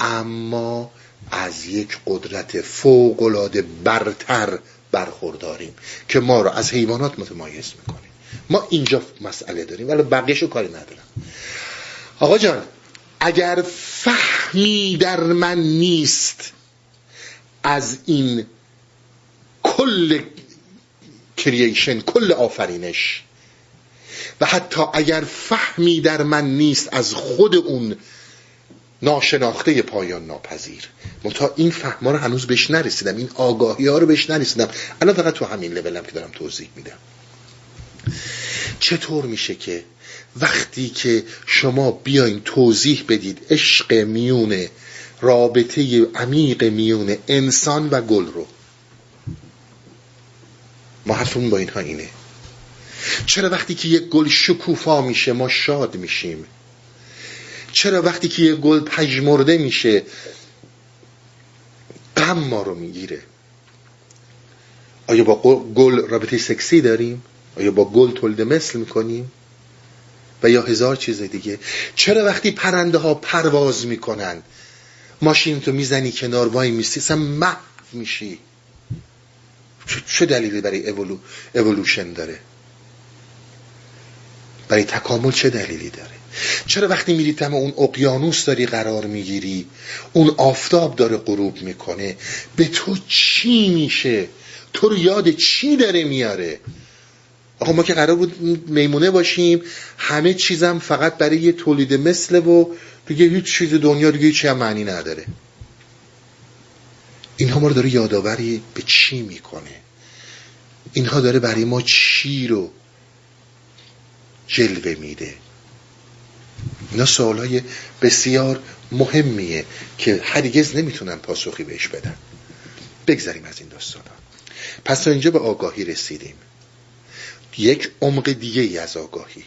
اما از یک قدرت فوقالعاده برتر برخورداریم که ما رو از حیوانات متمایز می‌کنیم ما اینجا مسئله داریم ولی بقیهشو کاری ندارم. آقا جان اگر فهمی در من نیست از این کل کرییشن کل آفرینش و حتی اگر فهمی در من نیست از خود اون ناشناخته پایان ناپذیر. منتها این فهم رو هنوز بهش نرسیدم. این آگاهی ها رو بهش نرسیدم. الان فقط تو همین لولم که دارم توضیح میدم. چطور میشه که وقتی که شما بیاین توضیح بدید عشق میونه رابطه عمیق میون انسان و گل رو؟ ما حرفمون با اینها اینه. چرا وقتی که یک گل شکوفا میشه ما شاد میشیم؟ چرا وقتی که یک گل پژمرده میشه غم ما رو می‌گیره؟ آیا با گل رابطه سکسی داریم؟ آیا با گل تولد مثل می‌کنیم؟ و یا هزار چیز دیگه؟ چرا وقتی پرنده ها پرواز می‌کنن ماشین تو می‌زنی کنار وای میستی؟ اصلا محو میشی؟ چه دلیلی برای اولو، اولوشن داره؟ برای تکامل چه دلیلی داره؟ چرا وقتی میری تم اون اقیانوس داری قرار می‌گیری اون آفتاب داره غروب می‌کنه به تو چی میشه؟ تو رو یاد چی داره میاره؟ آقا ما که قرار بود میمونه باشیم همه چیزم فقط برای یه تولید مثل و دیگه هیچ چیز دنیا دیگه هیچی هم معنی نداره. اینها ما رو داره یادآوری به چی می‌کنه؟ اینها داره برای ما چی رو جلوه میده. اینا سوالای بسیار مهمیه که هرگز نمی‌تونن پاسخی بهش بدن. بگذاریم از این داستان پس تا اینجا به آگاهی رسیدیم. یک عمق دیگه ای از آگاهی.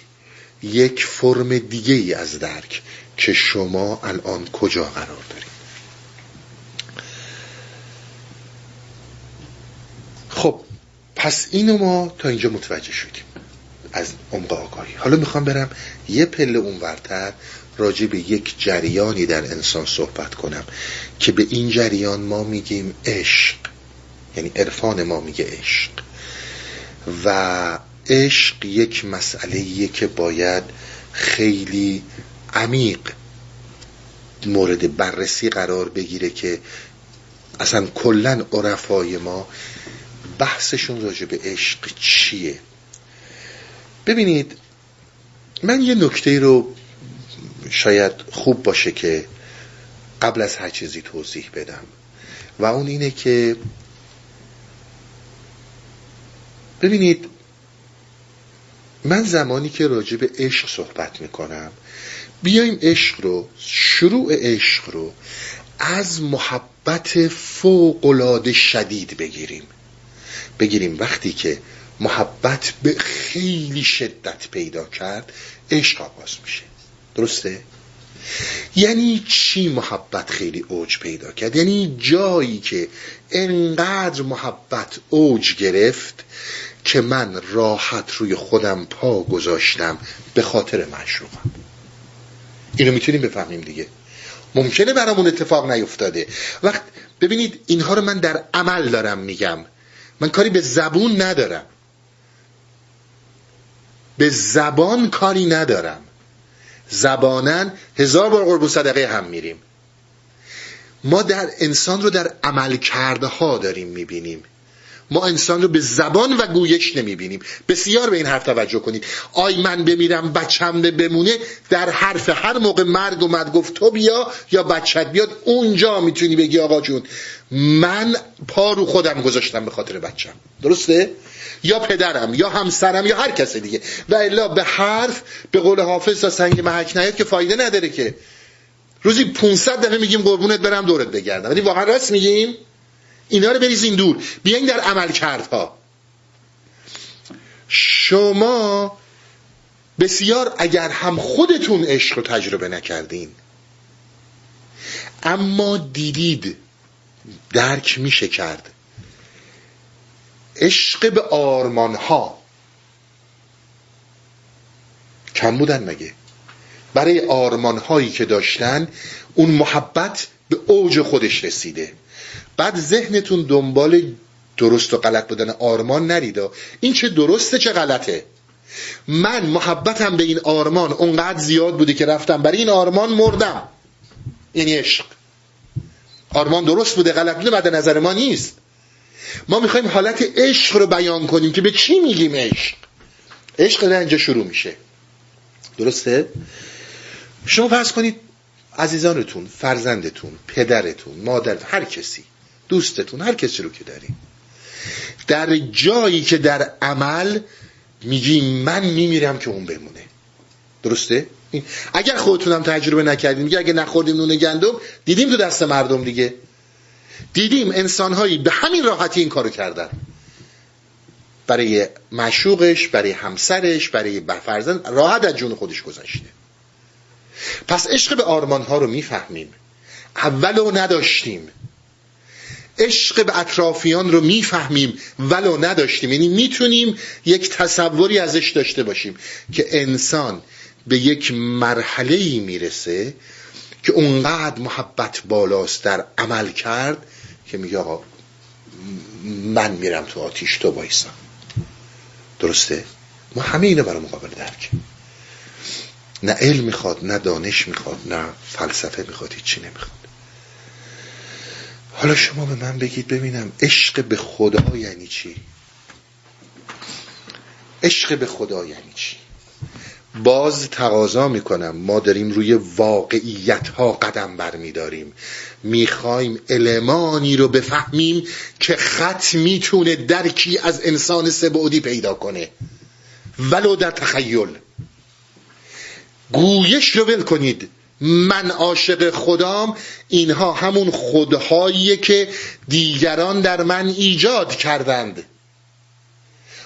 یک فرم دیگه ای از درک که شما الان کجا قرار دارید. خب پس اینو ما تا اینجا متوجه شدیم. از عمق آگاهی حالا می‌خوام برم یه پله اونورتر راجع به یک جریانی در انسان صحبت کنم که به این جریان ما میگیم عشق. یعنی عرفان ما میگه عشق. و عشق یک مسئله که باید خیلی عمیق مورد بررسی قرار بگیره که اصلا کلا عرفای ما بحثشون راجع به عشق چیه؟ ببینید من یه نکته رو شاید خوب باشه که قبل از هر چیزی توضیح بدم. و اون اینه که ببینید من زمانی که راجع به عشق صحبت می‌کنم بیایم عشق رو شروع عشق رو از محبت فوقلاده شدید بگیریم. بگیریم وقتی که محبت به خیلی شدت پیدا کرد عشق آغاز میشه. درسته؟ یعنی چی محبت خیلی اوج پیدا کرد؟ یعنی جایی که انقدر محبت اوج گرفت که من راحت روی خودم پا گذاشتم به خاطر مشروعم اینو می‌تونیم بفهمیم دیگه. ممکنه برامون اتفاق نیفتاده. وقت ببینید اینها رو من در عمل دارم میگم. من کاری به زبون ندارم. به زبان کاری ندارم. زبانن هزار بار قرب صدقه هم میریم. ما در انسان رو در عمل کرده ها داریم می‌بینیم. ما انسان رو به زبان و گویش نمی‌بینیم. بسیار به این حرف توجه کنید. آی من بمیرم بچم بمونه در حرف هر موقع مرگ اومد گفت تو بیا یا بچت بیاد اونجا می‌تونی بگی آقا جون. من پا رو خودم گذاشتم به خاطر بچم. درسته؟ یا پدرم یا همسرم یا هر کس دیگه. و الا به حرف به قول حافظ تا سنگ محک نیاد که فایده نداره که. روزی 500 دفعه میگیم قربونت برم دورت بگردم. ولی واقعا راست میگیم؟ اینا رو بریزین دور. بیاین در عمل کردها شما بسیار اگر هم خودتون عشق رو تجربه نکردین اما دیدید درک میشه کرد. عشق به آرمان ها کم بودن مگه؟ برای آرمان هایی که داشتن اون محبت به اوج خودش رسیده. بعد ذهنتون دنبال درست و غلط بودن آرمان نریدا این چه درسته چه غلطه؟ من محبتم به این آرمان اونقدر زیاد بوده که رفتم برای این آرمان مردم. یعنی عشق. آرمان درست بوده غلط بوده بعد نظر ما نیست. ما می‌خوایم حالت عشق رو بیان کنیم که به چی میگیم عشق؟ عشق در اینجا شروع میشه. درسته؟ شما فرض کنید عزیزانتون فرزندتون پدرتون مادر هر کسی دوستتون هر کسی رو که داریم در جایی که در عمل میگی من میمیرم که اون بمونه. درسته؟ اگر خودتونم تجربه نکردیم میگه اگه نخوردیم نون گندم دیدیم تو دست مردم دیگه. دیدیم انسانهایی به همین راحتی این کارو کردن. برای مشوقش برای همسرش برای فرزند راحت از جون خودش گذاشته پس عشق به آرمان ها رو می‌فهمیم. اولو نداشتیم. عشق به اطرافیان رو می‌فهمیم ولو نداشتیم. یعنی می‌تونیم یک تصوری ازش داشته باشیم که انسان به یک مرحله ای می‌رسه که اونقدر محبت بالاست در عمل کرد که میگه آقا من میرم تو آتیش تو بایستم درسته؟ ما همه اینو برای مقابل درک نه علم می‌خواد نه دانش می‌خواد نه فلسفه می‌خواد هیچی نمی‌خواد. حالا شما به من بگید ببینم عشق به خدا یعنی چی؟ عشق به خدا یعنی چی؟ باز تقاضا می‌کنم. ما داریم روی واقعیت ها قدم برمیداریم. می‌خوایم المانی رو بفهمیم که خط می‌تونه درکی از انسان سبعودی پیدا کنه. ولو در تخیل. گویش رو ول کنید. من عاشق خدام اینها همون خودهاییه که دیگران در من ایجاد کردند.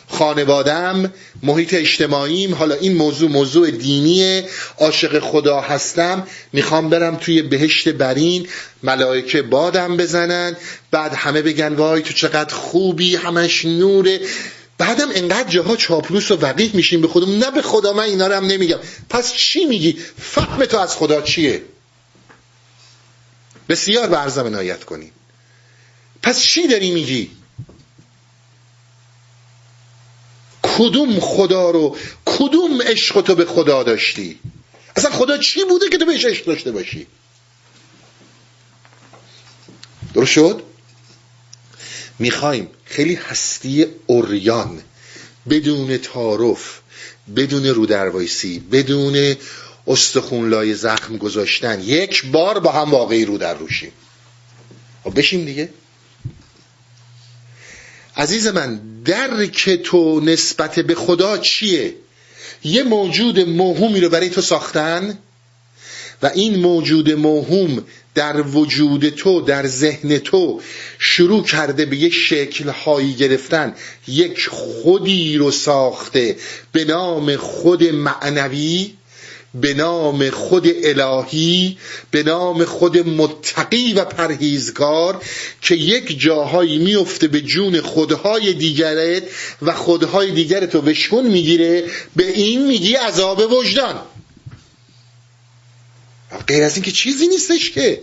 خانوادم محیط اجتماعیم حالا این موضوع موضوع دینی عاشق خدا هستم. می‌خوام برم توی بهشت برین ملائکه بادم بزنن. بعد همه بگن وای تو چقدر خوبی همش نوره. بعدم انقدر جاها چاپلوس و وقیح میشیم به خودم نه به خدا من اینا رو هم نمیگم. پس چی میگی؟ فهم تو از خدا چیه؟ بسیار به عرضم عنایت پس چی داری میگی؟ کدوم خدا رو کدوم عشق تو به خدا داشتی؟ اصلا خدا چی بوده که تو بهش عشق داشته باشی؟ درست شد؟ می‌خوایم خیلی هستی اوریان بدون تعارف بدون رودروایسی بدون استخونلای زخم گذاشتن یک بار با هم واقعی رو در روشیم. خب بشیم دیگه. عزیز من درک تو نسبت به خدا چیه؟ یه موجود موهومی رو برای تو ساختن؟ و این موجود موهوم در وجود تو در ذهن تو شروع کرده به یک شکلهایی گرفتن. یک خودی رو ساخته به نام خود معنوی. به نام خود الهی به نام خود متقی و پرهیزگار که یک جاهایی میفته به جون خودهای دیگرت و خودهای دیگرت رو بشکن می‌گیره به این میگی عذاب وجدان. غیر از این که چیزی نیستش که.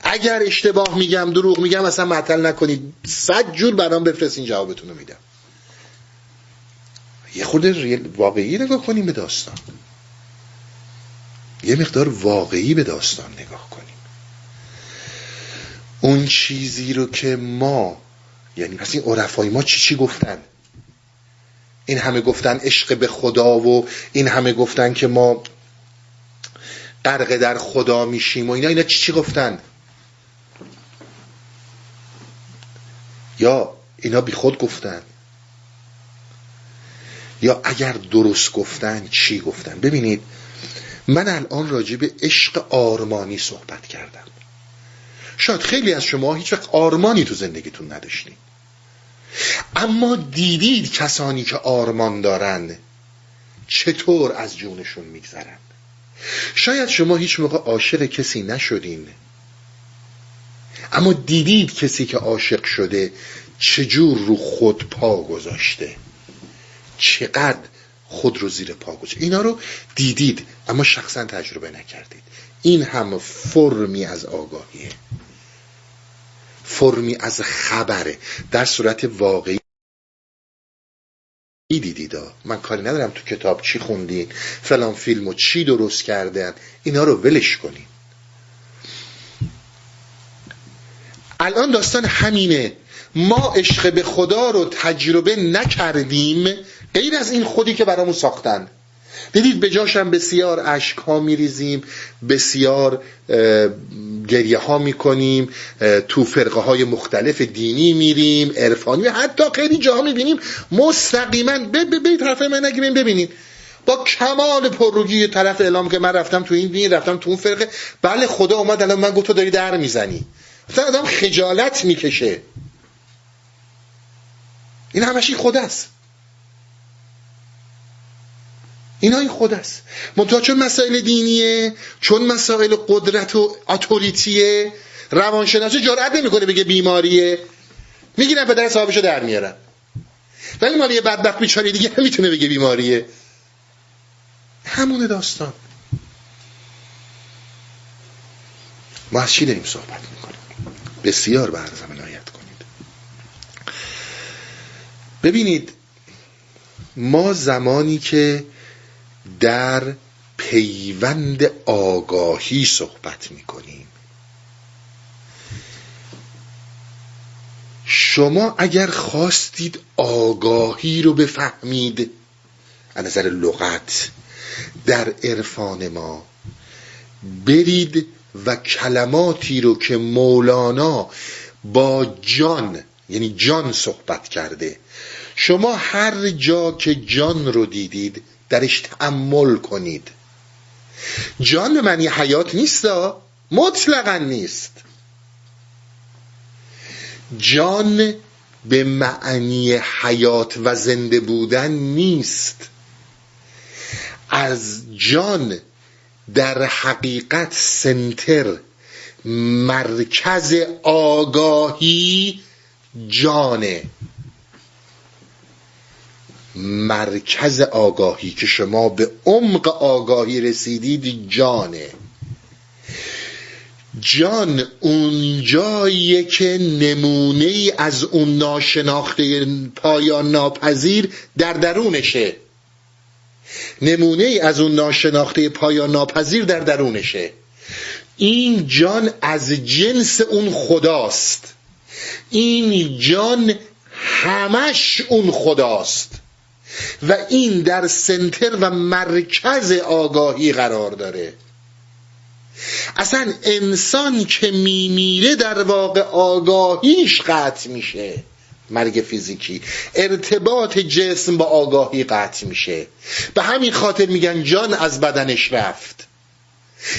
اگر اشتباه میگم دروغ میگم اصلا معطل نکنید. صد جور برام بفرستین جوابتون رو میدم. یه خورده واقعی نگاه کنیم به داستان. یه مقدار واقعی به داستان نگاه کنیم. اون چیزی رو که ما یعنی پس این عرفای ما چی چی گفتن؟ این همه گفتن عشق به خدا و این همه گفتن که ما غرق در خدا میشیم و اینا اینا چی چی گفتن؟ یا اینا بی خود گفتن؟ یا اگر درست گفتن چی گفتن؟ ببینید من الان راجع به عشق آرمانی صحبت کردم. شاید خیلی از شما هیچ وقت آرمانی تو زندگیتون نداشتین. اما دیدید کسانی که آرمان دارن چطور از جونشون میگذرن. شاید شما هیچ موقع عاشق کسی نشدین. اما دیدید کسی که عاشق شده چجور رو خود پا گذاشته. چقدر خود رو زیر پا گذاشته. اینا رو دیدید. اما شخصا تجربه نکردید. این هم فرمی از آگاهیه. فرمی از خبره. در صورت واقعی دیدید. من کاری ندارم تو کتاب چی خوندین فلان فیلم و چی درست کردن. اینا رو ولش کنین. الان داستان همینه. ما عشق به خدا رو تجربه نکردیم غیر از این خودی که برامون ساختن. دیدید به جاشم بسیار عشق ها میریزیم بسیار گریه ها می‌کنیم تو فرقه های مختلف دینی میریم عرفانی حتی خیلی جاها می‌بینیم مستقیما به به طرف من نگیریم ببینیم با کمال پرروگی طرف اعلام که من رفتم تو این دین رفتم تو اون فرقه. بله خدا اومد الان من گفت تو داری در می‌زنی. مثلا آدم خجالت می‌کشه. این همش خود است اینا این خود است. منتها چون مسائل دینیه چون مسائل قدرت و اتوریتیه روانشناسی جرأت نمی‌کنه بگه بیماریه. می‌گیرن پدر صاحبشو در میارن ولی مال یه بدبخت بیچاره دیگه نمی‌تونه بگه بیماریه. همون داستان. ما از چی داریم صحبت می‌کنیم؟ بسیار به عرضم عنایت کنید. ببینید ما زمانی که در پیوند آگاهی صحبت می‌کنیم. شما اگر خواستید آگاهی رو بفهمید از نظر لغت در عرفان ما برید و کلماتی رو که مولانا با جان یعنی جان صحبت کرده شما هر جا که جان رو دیدید درش تعمل کنید. جان به معنی حیات نیست مطلقا نیست. جان به معنی حیات و زنده بودن نیست. از جان در حقیقت سنتر مرکز آگاهی جانه. مرکز آگاهی که شما به عمق آگاهی رسیدید جانه. جان اون جاییه که نمونه ای از اون ناشناخته پایان ناپذیر در درونشه. نمونه ای از اون ناشناخته پایان ناپذیر در درونشه. این جان از جنس اون خداست. این جان همش اون خداست. و این در سنتر و مرکز آگاهی قرار داره. اصلا انسان که میمیره در واقع آگاهیش قطع میشه. مرگ فیزیکی. ارتباط جسم با آگاهی قطع میشه. به همین خاطر میگن جان از بدنش رفت.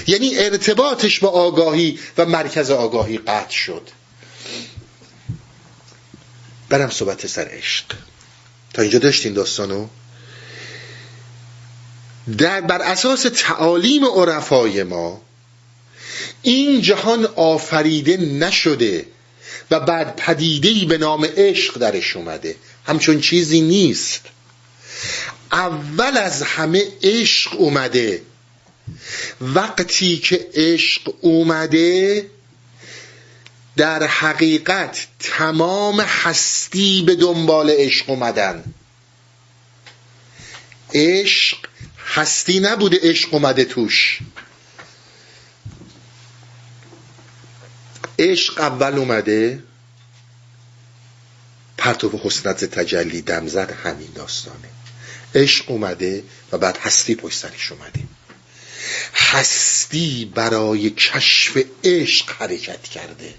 یعنی ارتباطش با آگاهی و مرکز آگاهی قطع شد. برم صحبت سر عشق. تا اینجا داشتین داستانو؟ در بر اساس تعالیم عرفای ما این جهان آفریده نشده و بعد پدیدهی به نام عشق درش اومده. همچون چیزی نیست. اول از همه عشق اومده. وقتی که عشق اومده در حقیقت تمام هستی به دنبال عشق اومدن. عشق هستی نبوده عشق اومده توش. عشق اول اومده. پرتو حسنت تجلی دمزد همین داستانه. عشق اومده و بعد هستی پشت سرش اومده. هستی برای کشف عشق حرکت کرده.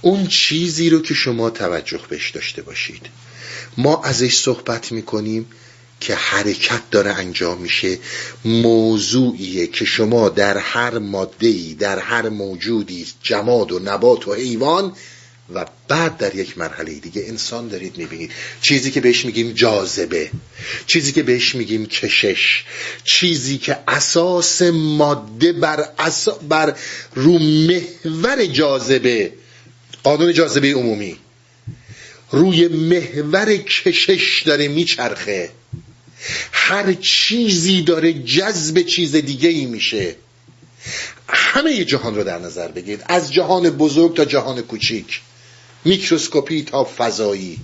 اون چیزی رو که شما توجه بهش داشته باشید. ما ازش صحبت می‌کنیم که حرکت داره انجام میشه. موضوعیه که شما در هر مادهی در هر موجودی جماد و نبات و حیوان و بعد در یک مرحله دیگه انسان دارید می‌بینید. چیزی که بهش میگیم جاذبه. چیزی که بهش میگیم کشش. چیزی که اساس ماده بر, اسا... بر رو محور جاذبه قانون جاذبه عمومی. روی محور کشش داره میچرخه. هر چیزی داره جذب چیز دیگه ای میشه. همه جهان رو در نظر بگیرید. از جهان بزرگ تا جهان کوچیک. میکروسکوپی تا فضایی.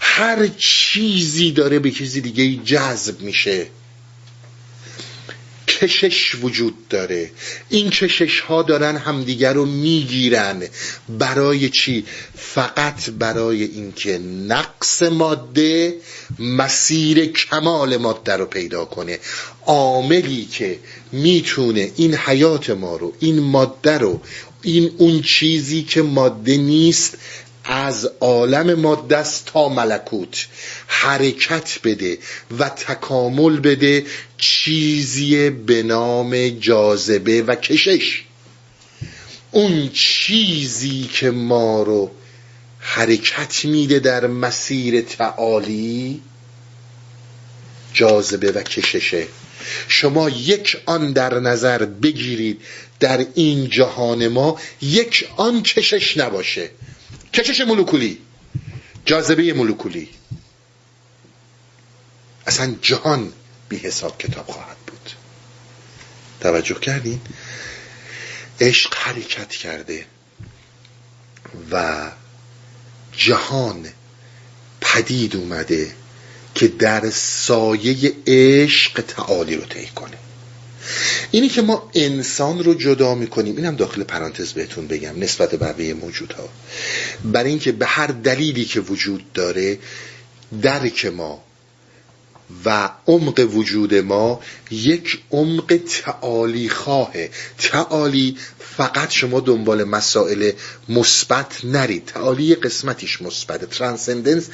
هر چیزی داره به چیزی دیگه جذب میشه. کشش وجود داره؟ این کشش ها دارن همدیگر رو می‌گیرن. برای چی؟ فقط برای اینکه نقص ماده مسیر کمال ماده رو پیدا کنه. عاملی که می‌تونه این حیات ما رو این ماده رو این اون چیزی که ماده نیست از عالم ماده تا ملکوت. حرکت بده و تکامل بده چیزی به نام جاذبه و کشش. اون چیزی که ما رو حرکت میده در مسیر تعالی جاذبه و کششه. شما یک آن در نظر بگیرید در این جهان ما یک آن کشش نباشه. کشش مولکولی. جاذبه مولکولی. اصلا جهان بی حساب کتاب خواهد بود. توجه کردین؟ عشق حرکت کرده و جهان پدید اومده که در سایه عشق تعالی رو طی کنه. اینی که ما انسان رو جدا می‌کنیم اینم داخل پرانتز بهتون بگم نسبت به بقیه موجودها. برای اینکه به هر دلیلی که وجود داره درک ما و عمق وجود ما یک عمق تعالی خواه تعالی فقط شما دنبال مسائل مثبت نرید. تعالی یه قسمتیش مثبت ترانسندنس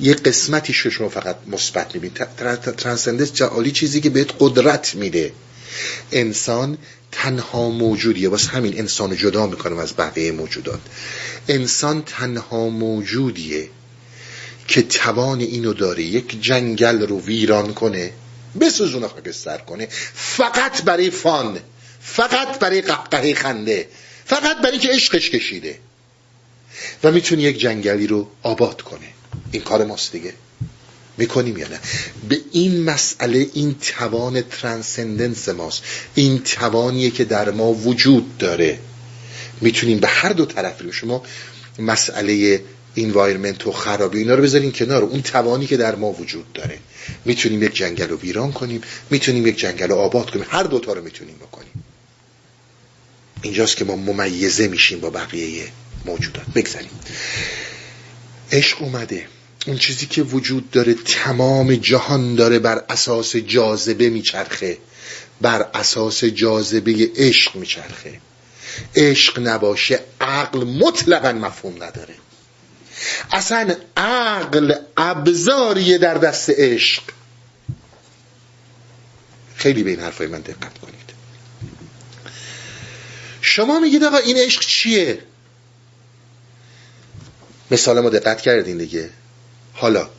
یه قسمتیش رو شما فقط مثبت می‌بینید. ترانسندنس تعالی چیزی که بهت قدرت میده. انسان تنها موجودیه. واسه همین انسان جدا می‌کنم از بقیه موجودات. انسان تنها موجودیه. که توان اینو داره یک جنگل رو ویران کنه بسوزونه خاکستر کنه فقط برای فان فقط برای قهقه خنده فقط برای که عشقش کشیده. و می‌تونه یک جنگلی رو آباد کنه. این کار ماست دیگه. می‌کنیم یا نه؟ به این مسئله این توان ترانسندنس ماست. این توانیه که در ما وجود داره. می‌تونیم به هر دو طرف رو. شما مسئله انوایرمنت و خرابی. اینا رو بذارین کنار. اون توانی که در ما وجود داره. می‌تونیم یک جنگل رو ویران کنیم. می‌تونیم یک جنگل رو آباد کنیم. هر دوتا رو می‌تونیم بکنیم. اینجاست که ما ممیزه میشیم با بقیه موجودات. بگذاریم. عشق اومده. اون چیزی که وجود داره تمام جهان داره بر اساس جاذبه میچرخه. بر اساس جاذبه عشق میچرخه. عشق نباشه عقل مطلقا مفهوم نداره. اصلا عقل ابزاریه در دست عشق. خیلی به این حرفای من دقت کنید. شما میگید آقا این عشق چیه؟ مثال ما دقت کردین دیگه. حالا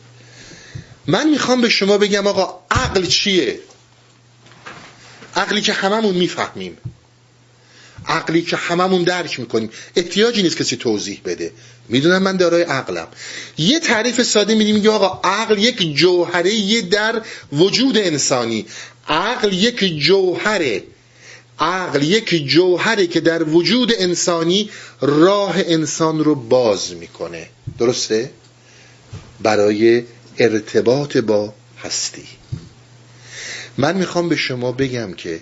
من می‌خوام به شما بگم آقا عقل چیه؟ عقلی که هممون می‌فهمیم. عقلی که هممون درک می‌کنیم. احتیاجی نیست کسی توضیح بده. می‌دونم من دارای عقلم. یه تعریف ساده میدیم میگه آقا عقل یک جوهره در وجود انسانی. عقل یک جوهره. عقل یک جوهره که در وجود انسانی راه انسان رو باز می‌کنه. درسته؟ برای ارتباط با هستی. من می‌خوام به شما بگم که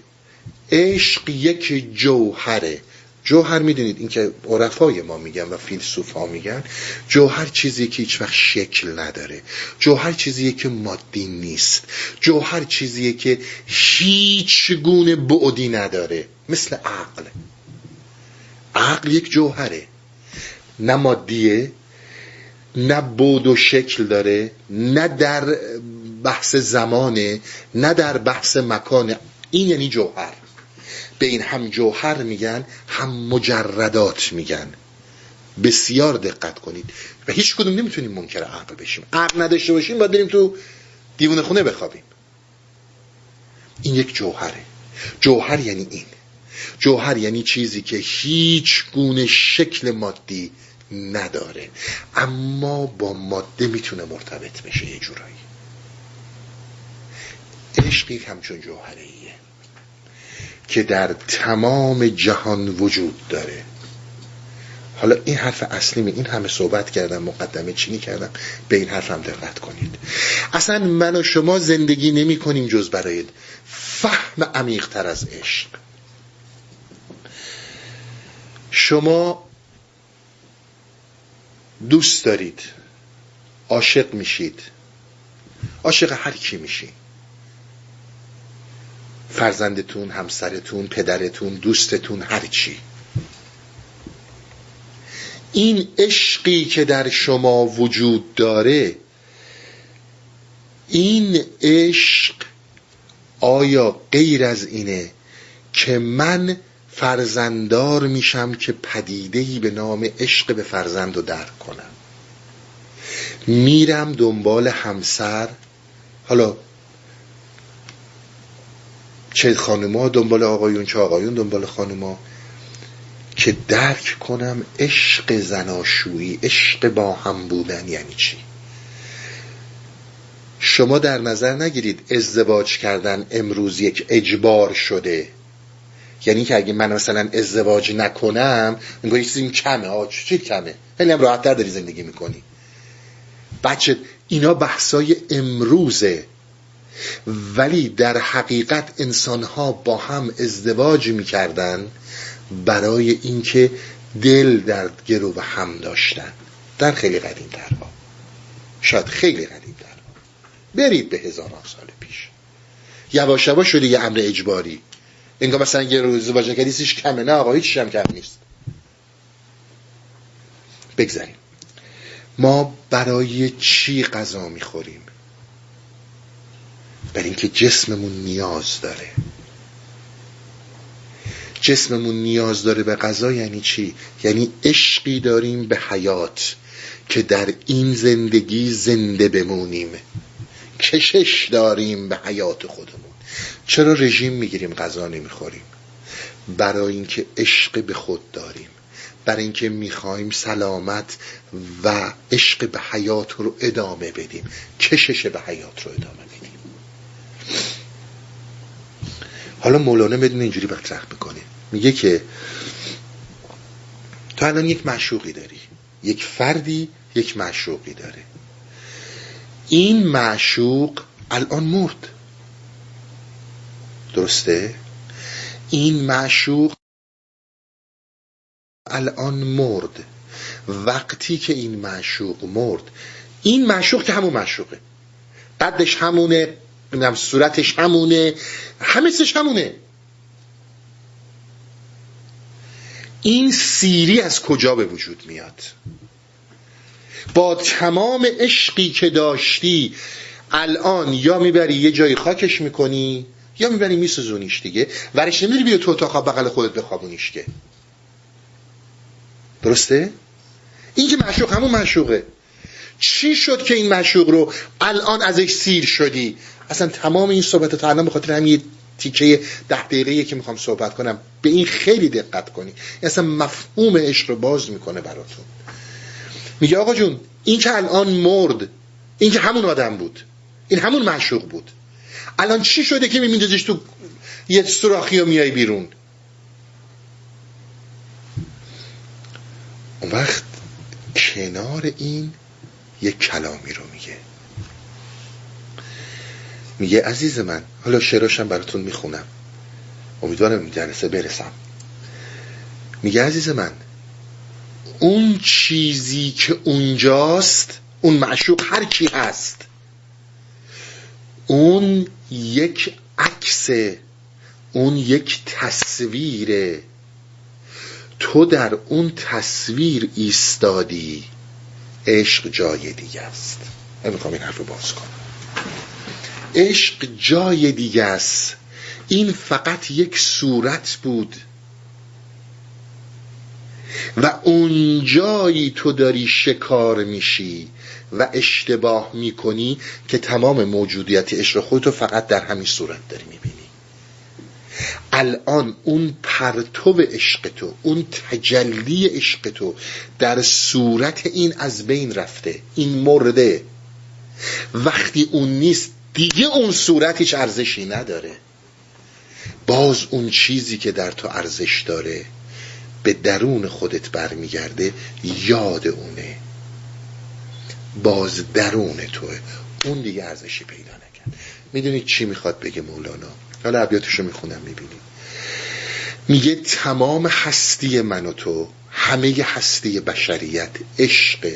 عشق یک جوهره. جوهر می‌دونید این که عرفای ما میگن و فیلسوف ها میگن جوهر چیزی که هیچ وقت شکل نداره. جوهر چیزیه که مادی نیست. جوهر چیزیه که هیچ گونه بعدی نداره. مثل عقل. عقل یک جوهره. نه مادیه نه بود و شکل داره نه در بحث زمانه نه در بحث مکانه این یعنی جوهر. به این هم جوهر میگن هم مجردات میگن. بسیار دقت کنید. و هیچ کدوم نمی‌تونیم منکر عقل بشیم. عقل نداشته باشیم باید بریم تو دیوون خونه بخوابیم. این یک جوهره. جوهر یعنی این. جوهر یعنی چیزی که هیچ گونه شکل مادی نداره. اما با ماده می‌تونه مرتبط بشه یه جورایی. عشقی همچون جوهره که در تمام جهان وجود داره. حالا این حرف اصلی می این همه صحبت کردم مقدمه چینی کردم به این حرف هم دقت کنید. اصلا من و شما زندگی نمی کنیم جز برای فهم عمیق تر از عشق. شما دوست دارید عاشق میشید. عاشق هر کی میشید فرزندتون همسرتون پدرتون دوستتون هر چی. این عشقی که در شما وجود داره این عشق آیا غیر از اینه که من فرزندار میشم که پدیدهی به نام عشق به فرزند رو درک کنم؟ میرم دنبال همسر حالا چه خانوما دنبال آقایون چه آقایون دنبال خانوما که درک کنم عشق زناشویی عشق با هم بودن یعنی چی؟ شما در نظر نگیرید ازدواج کردن امروز یک اجبار شده. یعنی که اگه من مثلا ازدواج نکنم میگه چیزی کمه آه چی کمه؟ خیلی هم راحتتر داری زندگی می‌کنی. بچه اینا بحثای امروزه. ولی در حقیقت انسانها با هم ازدواج می‌کردن برای اینکه دل در گرو هم داشتن. در خیلی قدیم ترها شاید خیلی قدیم ترها برید به هزاران سال پیش. یواش یواش شده یه امر اجباری. انگار مثلا یه روز ازدواج نکردیسیش کمه. نه آقا هیچ هم کم نیست. بگذاریم. ما برای چی غذا می‌خوریم؟ برای اینکه جسممون نیاز داره. جسممون نیاز داره به غذا یعنی چی؟ یعنی عشقی داریم به حیات که در این زندگی زنده بمونیم. کشش داریم به حیات خودمون. چرا رژیم می‌گیریم غذا نمی‌خوریم؟ برای اینکه عشق به خود داریم. برای اینکه می‌خوایم سلامت و عشق به حیات رو ادامه بدیم. کشش به حیات رو ادامه بدیم. حالا مولانا بدون اینجوری مطرح می‌کنه. میگه که تو الان یک معشوقی داری. یک فردی یک معشوقی داره. این معشوق الان مرد. درسته؟ این معشوق الان مرد. وقتی که این معشوق مرد این معشوق که همون معشوقه. قدش همونه نمی‌دونم صورتش همونه. همه سش همونه. این سیری از کجا به وجود میاد؟ با تمام عشقی که داشتی الان یا می‌بری یه جای خاکش می‌کنی یا می‌بری میسوزونیش دیگه. ورش نمیری بیا تو اتاق بغل خودت بخوابونیش که. درسته؟ این که معشوق همون معشوقه. چی شد که این معشوق رو الان ازش سیر شدی؟ اصلا تمام این صحبت تا الان به خاطر همین تیکه ده دقیقه که می‌خوام صحبت کنم. به این خیلی دقت کنی اصلا مفهوم عشق رو باز می‌کنه براتون. میگه آقا جون این که الان مرد این که همون آدم بود. این همون معشوق بود. الان چی شده که میمیندازیش تو یه سراخی و میای بیرون؟ اون وقت کنار این یک کلامی رو میگه. میگه عزیز من حالا شعراشم براتون می‌خونم. امیدوارم این جلسه برسم. میگه عزیز من اون چیزی که اونجاست اون معشوق هر کی هست اون یک عکس اون یک تصویره تو در اون تصویر ایستادی عشق جای دیگه است. نمی‌خوام این حرف رو باز کنم. عشق جای دیگه است. این فقط یک صورت بود. و اون جایی تو داری شکار میشی و اشتباه می‌کنی که تمام موجودیت عشق خودتو فقط در همین صورت داری می‌بینی. الان اون پرتو عشق تو اون تجلی عشق تو در صورت این از بین رفته این مرده. وقتی اون نیست دیگه اون صورت هیچ ارزشی نداره. باز اون چیزی که در تو ارزش داره به درون خودت برمیگرده یاد اونه. باز درون توه. اون دیگه ارزشی پیدا نکرد. می‌دونید چی می‌خواد بگه مولانا؟ حالا ابیاتش رو می‌خونم می‌بینیم میگه تمام هستی من و تو همه هستی بشریت عشق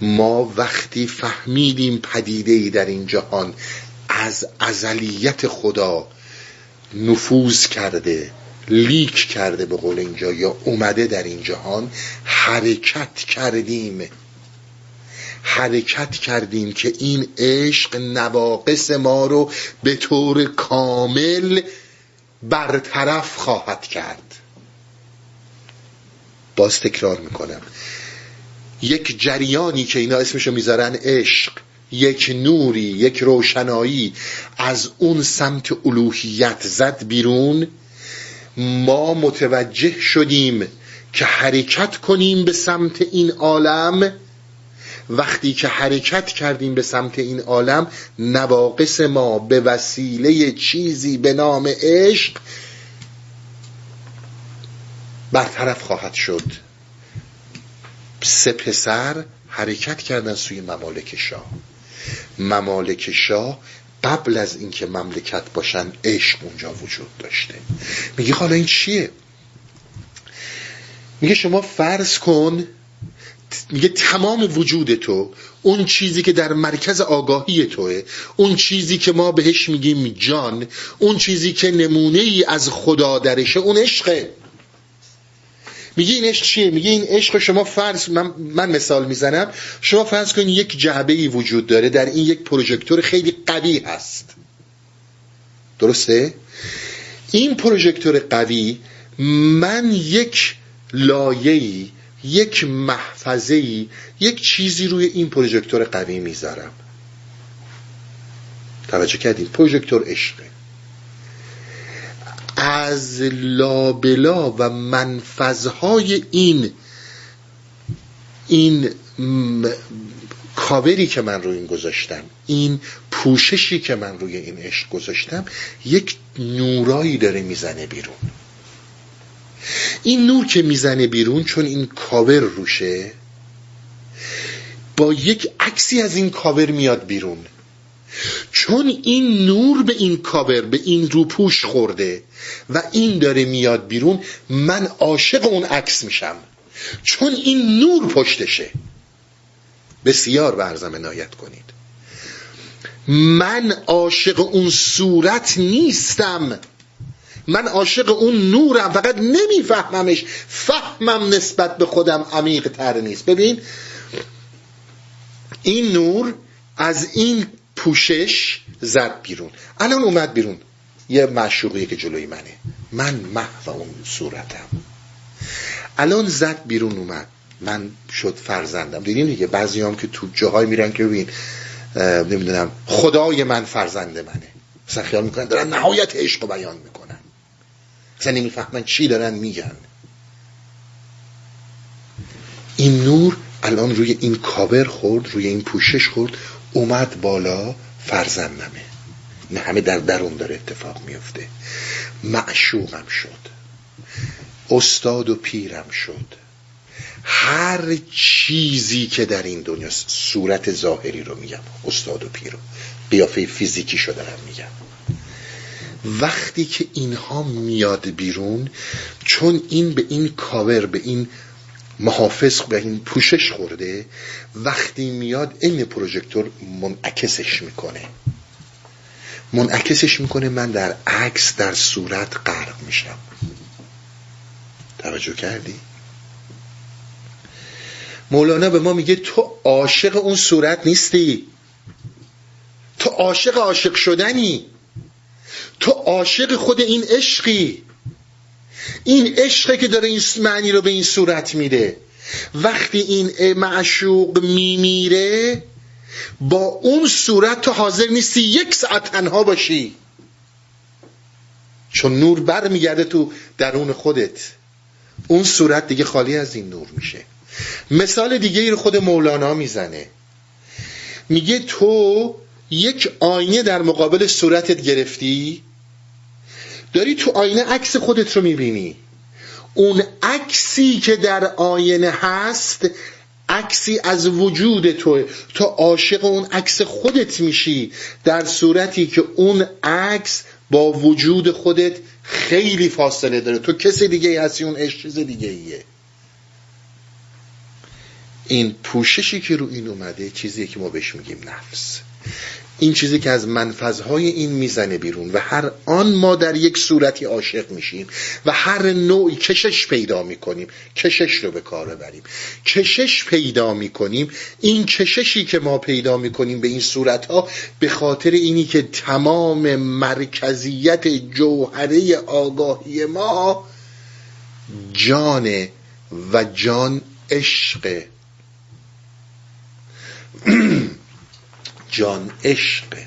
ما وقتی فهمیدیم پدیده ای در این جهان از ازلیت خدا نفوذ کرده لیک کرده به قول اینجا یا اومده در این جهان حرکت کردیم. حرکت کردیم که این عشق نواقص ما رو به طور کامل برطرف خواهد کرد. باز تکرار می‌کنم. یک جریانی که اینا اسمشو می‌ذارن عشق یک نوری یک روشنایی. از اون سمت الوهیت زد بیرون. ما متوجه شدیم که حرکت کنیم به سمت این عالم. وقتی که حرکت کردیم به سمت این عالم نواقص ما به وسیله چیزی به نام عشق برطرف خواهد شد. سه پسر حرکت کردن سوی ممالک شاه. ممالک شاه قبل از اینکه مملکت باشن عشق اونجا وجود داشته. میگه حالا این چیه؟ میگه شما فرض کن میگه تمام وجود تو اون چیزی که در مرکز آگاهی توه اون چیزی که ما بهش میگیم جان اون چیزی که نمونه ای از خدا درشه اون عشقه. میگه این عشق چیه؟ میگه این عشق شما فرض من, من مثال می‌زنم. شما فرض کنید یک جعبه ای وجود داره در این یک پروژکتور خیلی قوی هست. درسته؟ این پروژکتور قوی من یک لایه‌ای یک محفظه یک چیزی روی این پروژکتور قوی می‌ذارم. توجه کردیم پروژکتور عشقه. از لابلا و منفذهای این این کاوری که من روی این گذاشتم این پوششی که من روی این عشق گذاشتم یک نورایی داره می‌زنه بیرون. این نور که می‌زنه بیرون چون این کاور روشه با یک عکسی از این کاور میاد بیرون. چون این نور به این کاور به این روپوش خورده و این داره میاد بیرون من عاشق اون عکس میشم. چون این نور پشتشه. بسیار برزم عنایت کنید. من عاشق اون صورت نیستم. من عاشق اون نورم. فقط نمیفهممش. فهمم نسبت به خودم عمیق تر نیست. ببین این نور از این پوشش زد بیرون. الان اومد بیرون. یه معشوقیه که جلوی منه. من محو اون صورتم. الان زد بیرون اومد. من شد فرزندم. دیدین دیگه بعضی هم که تو جاهای میرن که ببین نمی‌دونم خدای من فرزند منه. مثلا خیال می‌کنن دارن نهایت عشق بیان می‌کنن. مثلا نمی‌فهمن چی دارن میگن. این نور الان روی این کاور خورد روی این پوشش خورد اومد بالا فرزندمه. این همه در درون داره اتفاق میفته. معشوقم شد. استاد و پیرم شد. هر چیزی که در این دنیا صورت ظاهری رو میگم استاد و پیر رو. قیافه فیزیکی شو دارم میگم. وقتی که اینها میاد بیرون چون این به این کاور به این محافظ به این پوشش خورده وقتی میاد این پروژکتور منعکسش می‌کنه. منعکسش می‌کنه من در عکس در صورت غرق میشم. توجه کردی؟ مولانا به ما میگه تو عاشق اون صورت نیستی. تو عاشق عاشق شدنی. تو عاشق خود این عشقی. این عشقه که داره این معنی رو به این صورت میده. وقتی این معشوق میمیره با اون صورت تو حاضر نیستی یک ساعت تنها باشی. چون نور بر میگرده تو درون خودت. اون صورت دیگه خالی از این نور میشه. مثال دیگه ای رو خود مولانا می‌زنه. میگه تو یک آینه در مقابل صورتت گرفتی. داری تو آینه عکس خودت رو می‌بینی. اون عکسی که در آینه هست عکسی از وجود تو تو عاشق اون عکس خودت میشی در صورتی که اون عکس با وجود خودت خیلی فاصله داره. تو کسی دیگه هستی اون عشق چیز دیگه ایه این پوششی که رو این اومده چیزی که ما بهش میگیم نفس. این چیزی که از منفذهای این می‌زنه بیرون و هر آن ما در یک صورتی عاشق میشیم و هر نوعی کشش پیدا می‌کنیم کشش رو به کار ببریم. کشش پیدا می‌کنیم این کششی که ما پیدا می‌کنیم به این صورتها به خاطر اینی که تمام مرکزیت جوهره آگاهی ما جان و جان عشق. جان عشقه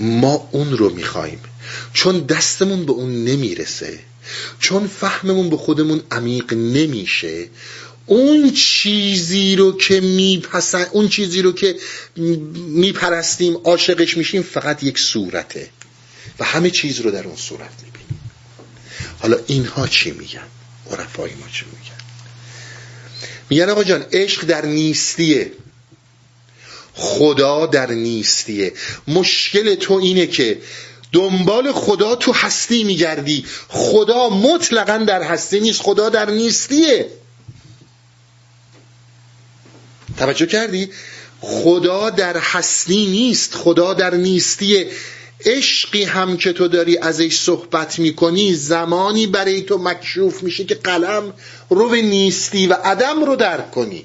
ما اون رو می‌خوایم چون دستمون به اون نمی‌رسه چون فهممون به خودمون عمیق نمیشه اون چیزی رو که میپسن اون چیزی رو که میپرستیم عاشقش میشیم فقط یک صورته. و همه چیز رو در اون صورت می‌بینیم. حالا اینها چی میگن؟ عرفای ما چی میگن؟ میگن آقا جان عشق در نیستیه. خدا در نیستیه. مشکل تو اینه که دنبال خدا تو هستی میگردی. خدا مطلقا در هستی نیست خدا در نیستیه. توجه کردی؟ خدا در هستی نیست خدا در نیستیه. عشقی هم که تو داری ازش صحبت می‌کنی زمانی برای تو مکشوف میشه که قلم رو به نیستی و عدم رو درک کنی.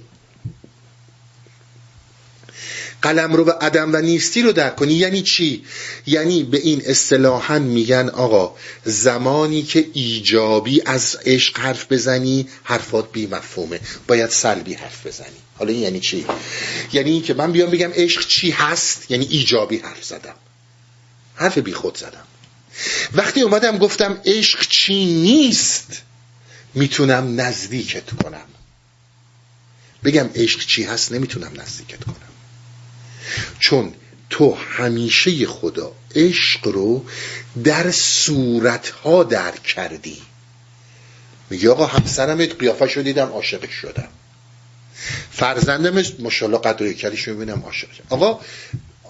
قلم رو به عدم و نیستی رو درک کنی. یعنی چی؟ یعنی به این اصطلاحا میگن آقا زمانی که ایجابی از عشق حرف بزنی حرفات بی مفهومه. باید سلبی حرف بزنی. حالا این یعنی چی؟ یعنی این که من بیام بگم عشق چی هست؟ یعنی ایجابی حرف زدم. حرف بی خود زدم. وقتی اومدم گفتم عشق چی نیست می‌تونم نزدیکت کنم. بگم عشق چی هست نمی‌تونم نزدیکت کنم. چون تو همیشه خدا عشق رو در صورتها درک کردی. میگه آقا همسرم قیافه شو دیدم عاشقش شدم. فرزندم مشالله قدر کلیش می‌بینم عاشق آقا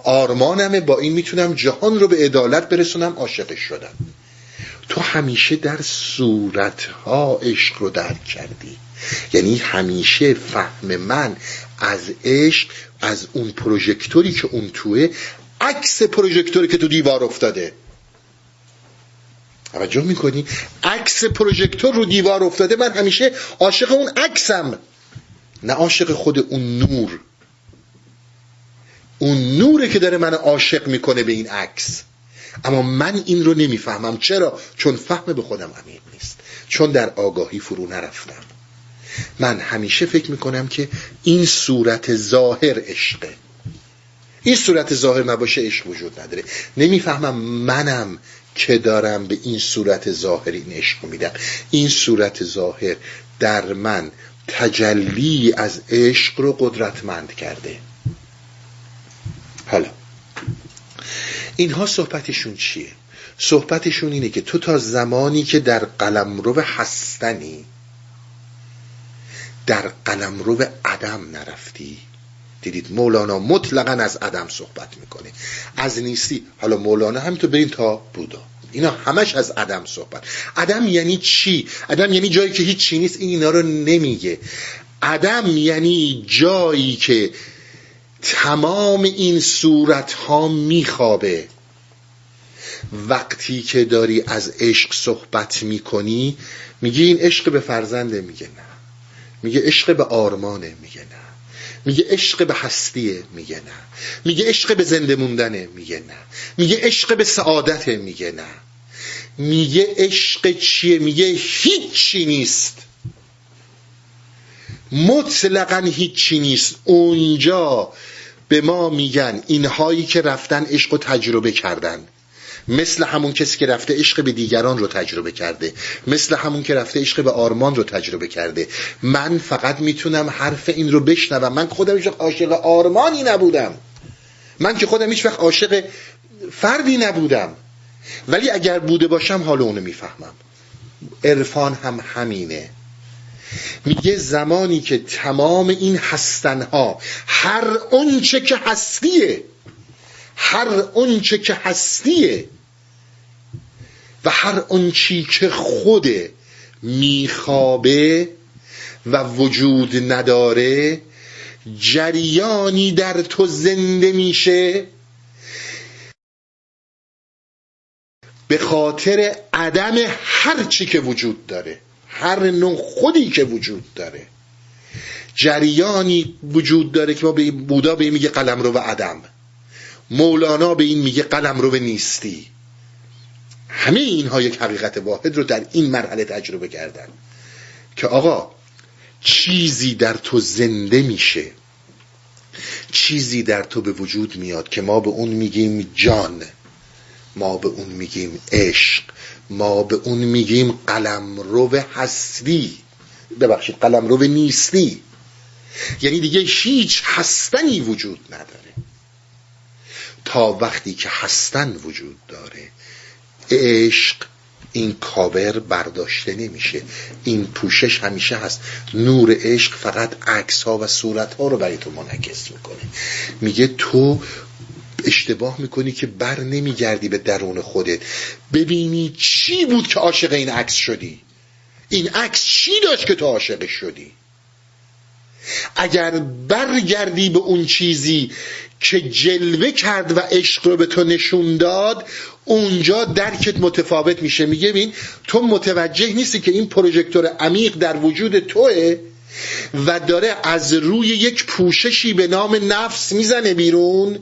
آرمانمه با این می‌تونم جهان رو به عدالت برسونم عاشقش شدم. تو همیشه در صورتها عشق رو درک کردی. یعنی همیشه فهم من از عشق از اون پروژکتوری که اون توه عکس پروژکتوری که تو دیوار افتاده. توجه می‌کنی؟ عکس پروژکتور رو دیوار افتاده من همیشه عاشق اون عکسم. نه عاشق خود اون نور. اون نوره که داره من عاشق می‌کنه به این عکس. اما من این رو نمی‌فهمم. چرا؟ چون فهم به خودم عمیق نیست. چون در آگاهی فرو نرفتم. من همیشه فکر می‌کنم که این صورت ظاهر عشقه. این صورت ظاهر نباشه عشق وجود نداره. نمی‌فهمم منم که دارم به این صورت ظاهر این عشق میدم. این صورت ظاهر در من تجلی از عشق رو قدرتمند کرده. حالا اینها صحبتشون چیه؟ صحبتشون اینه که تو تا زمانی که در قلمرو هستنی در قلمرو عدم نرفتی؟ دیدید مولانا مطلقا از عدم صحبت می‌کنه. از نیستی. حالا مولانا همینطور بریم تا بودا. اینا همش از عدم صحبت. عدم یعنی چی؟ عدم یعنی جایی که هیچ چی نیست. این اینا رو نمیگه. عدم یعنی جایی که تمام این صورت ها میخوابه. وقتی که داری از عشق صحبت می‌کنی میگه این عشق به فرزنده میگه نه. میگه عشق به آرمانه میگه نه. میگه عشق به هستیه میگه نه. میگه عشق به زنده موندنه میگه نه. میگه عشق به سعادته میگه نه. میگه عشق چیه؟ میگه هیچی نیست. مطلقا هیچی نیست. اونجا به ما میگن اینهایی که رفتن عشق و تجربه کردن. مثل همون کسی که رفته عشق به دیگران رو تجربه کرده مثل همون که رفته عشق به آرمان رو تجربه کرده. من فقط می‌تونم حرف این رو بشنوم. من خودم هیچ عاشق آرمانی نبودم. من که خودم هیچ وقت عاشق فردی نبودم. ولی اگر بوده باشم حال اونو می‌فهمم. عرفان هم همینه. میگه زمانی که تمام این هستنها هر اونچه که هستیه هر اونچه که هستیه و هر اونچی که خوده میخوابه و وجود نداره جریانی در تو زنده میشه. به خاطر عدم هر چی که وجود داره هر نوع خودی که وجود داره. جریانی وجود داره که ما به بودا به این میگه قلم رو و عدم. مولانا به این میگه قلم رو به نیستی. همه اینها یک حقیقت واحد رو در این مرحله تجربه کردن که آقا چیزی در تو زنده میشه. چیزی در تو به وجود میاد که ما به اون میگیم جان ما به اون میگیم عشق ما به اون میگیم قلم رو هستی. ببخشید قلم رو نیستی. یعنی دیگه هیچ هستنی وجود نداره. تا وقتی که هستن وجود داره عشق این کاور برداشته نمیشه. این پوشش همیشه هست. نور عشق فقط عکس ها و صورت ها رو برای تو منعکس می‌کنه. میگه تو اشتباه می‌کنی که بر نمیگردی به درون خودت. ببینی چی بود که عاشق این عکس شدی. این عکس چی داشت که تو عاشق شدی؟ اگر برگردی به اون چیزی که جلوه کرد و عشق رو به تو نشون داد اونجا درکت متفاوت میشه. میگه بین تو متوجه نیستی که این پروژکتور عمیق در وجود توه و داره از روی یک پوششی به نام نفس می‌زنه بیرون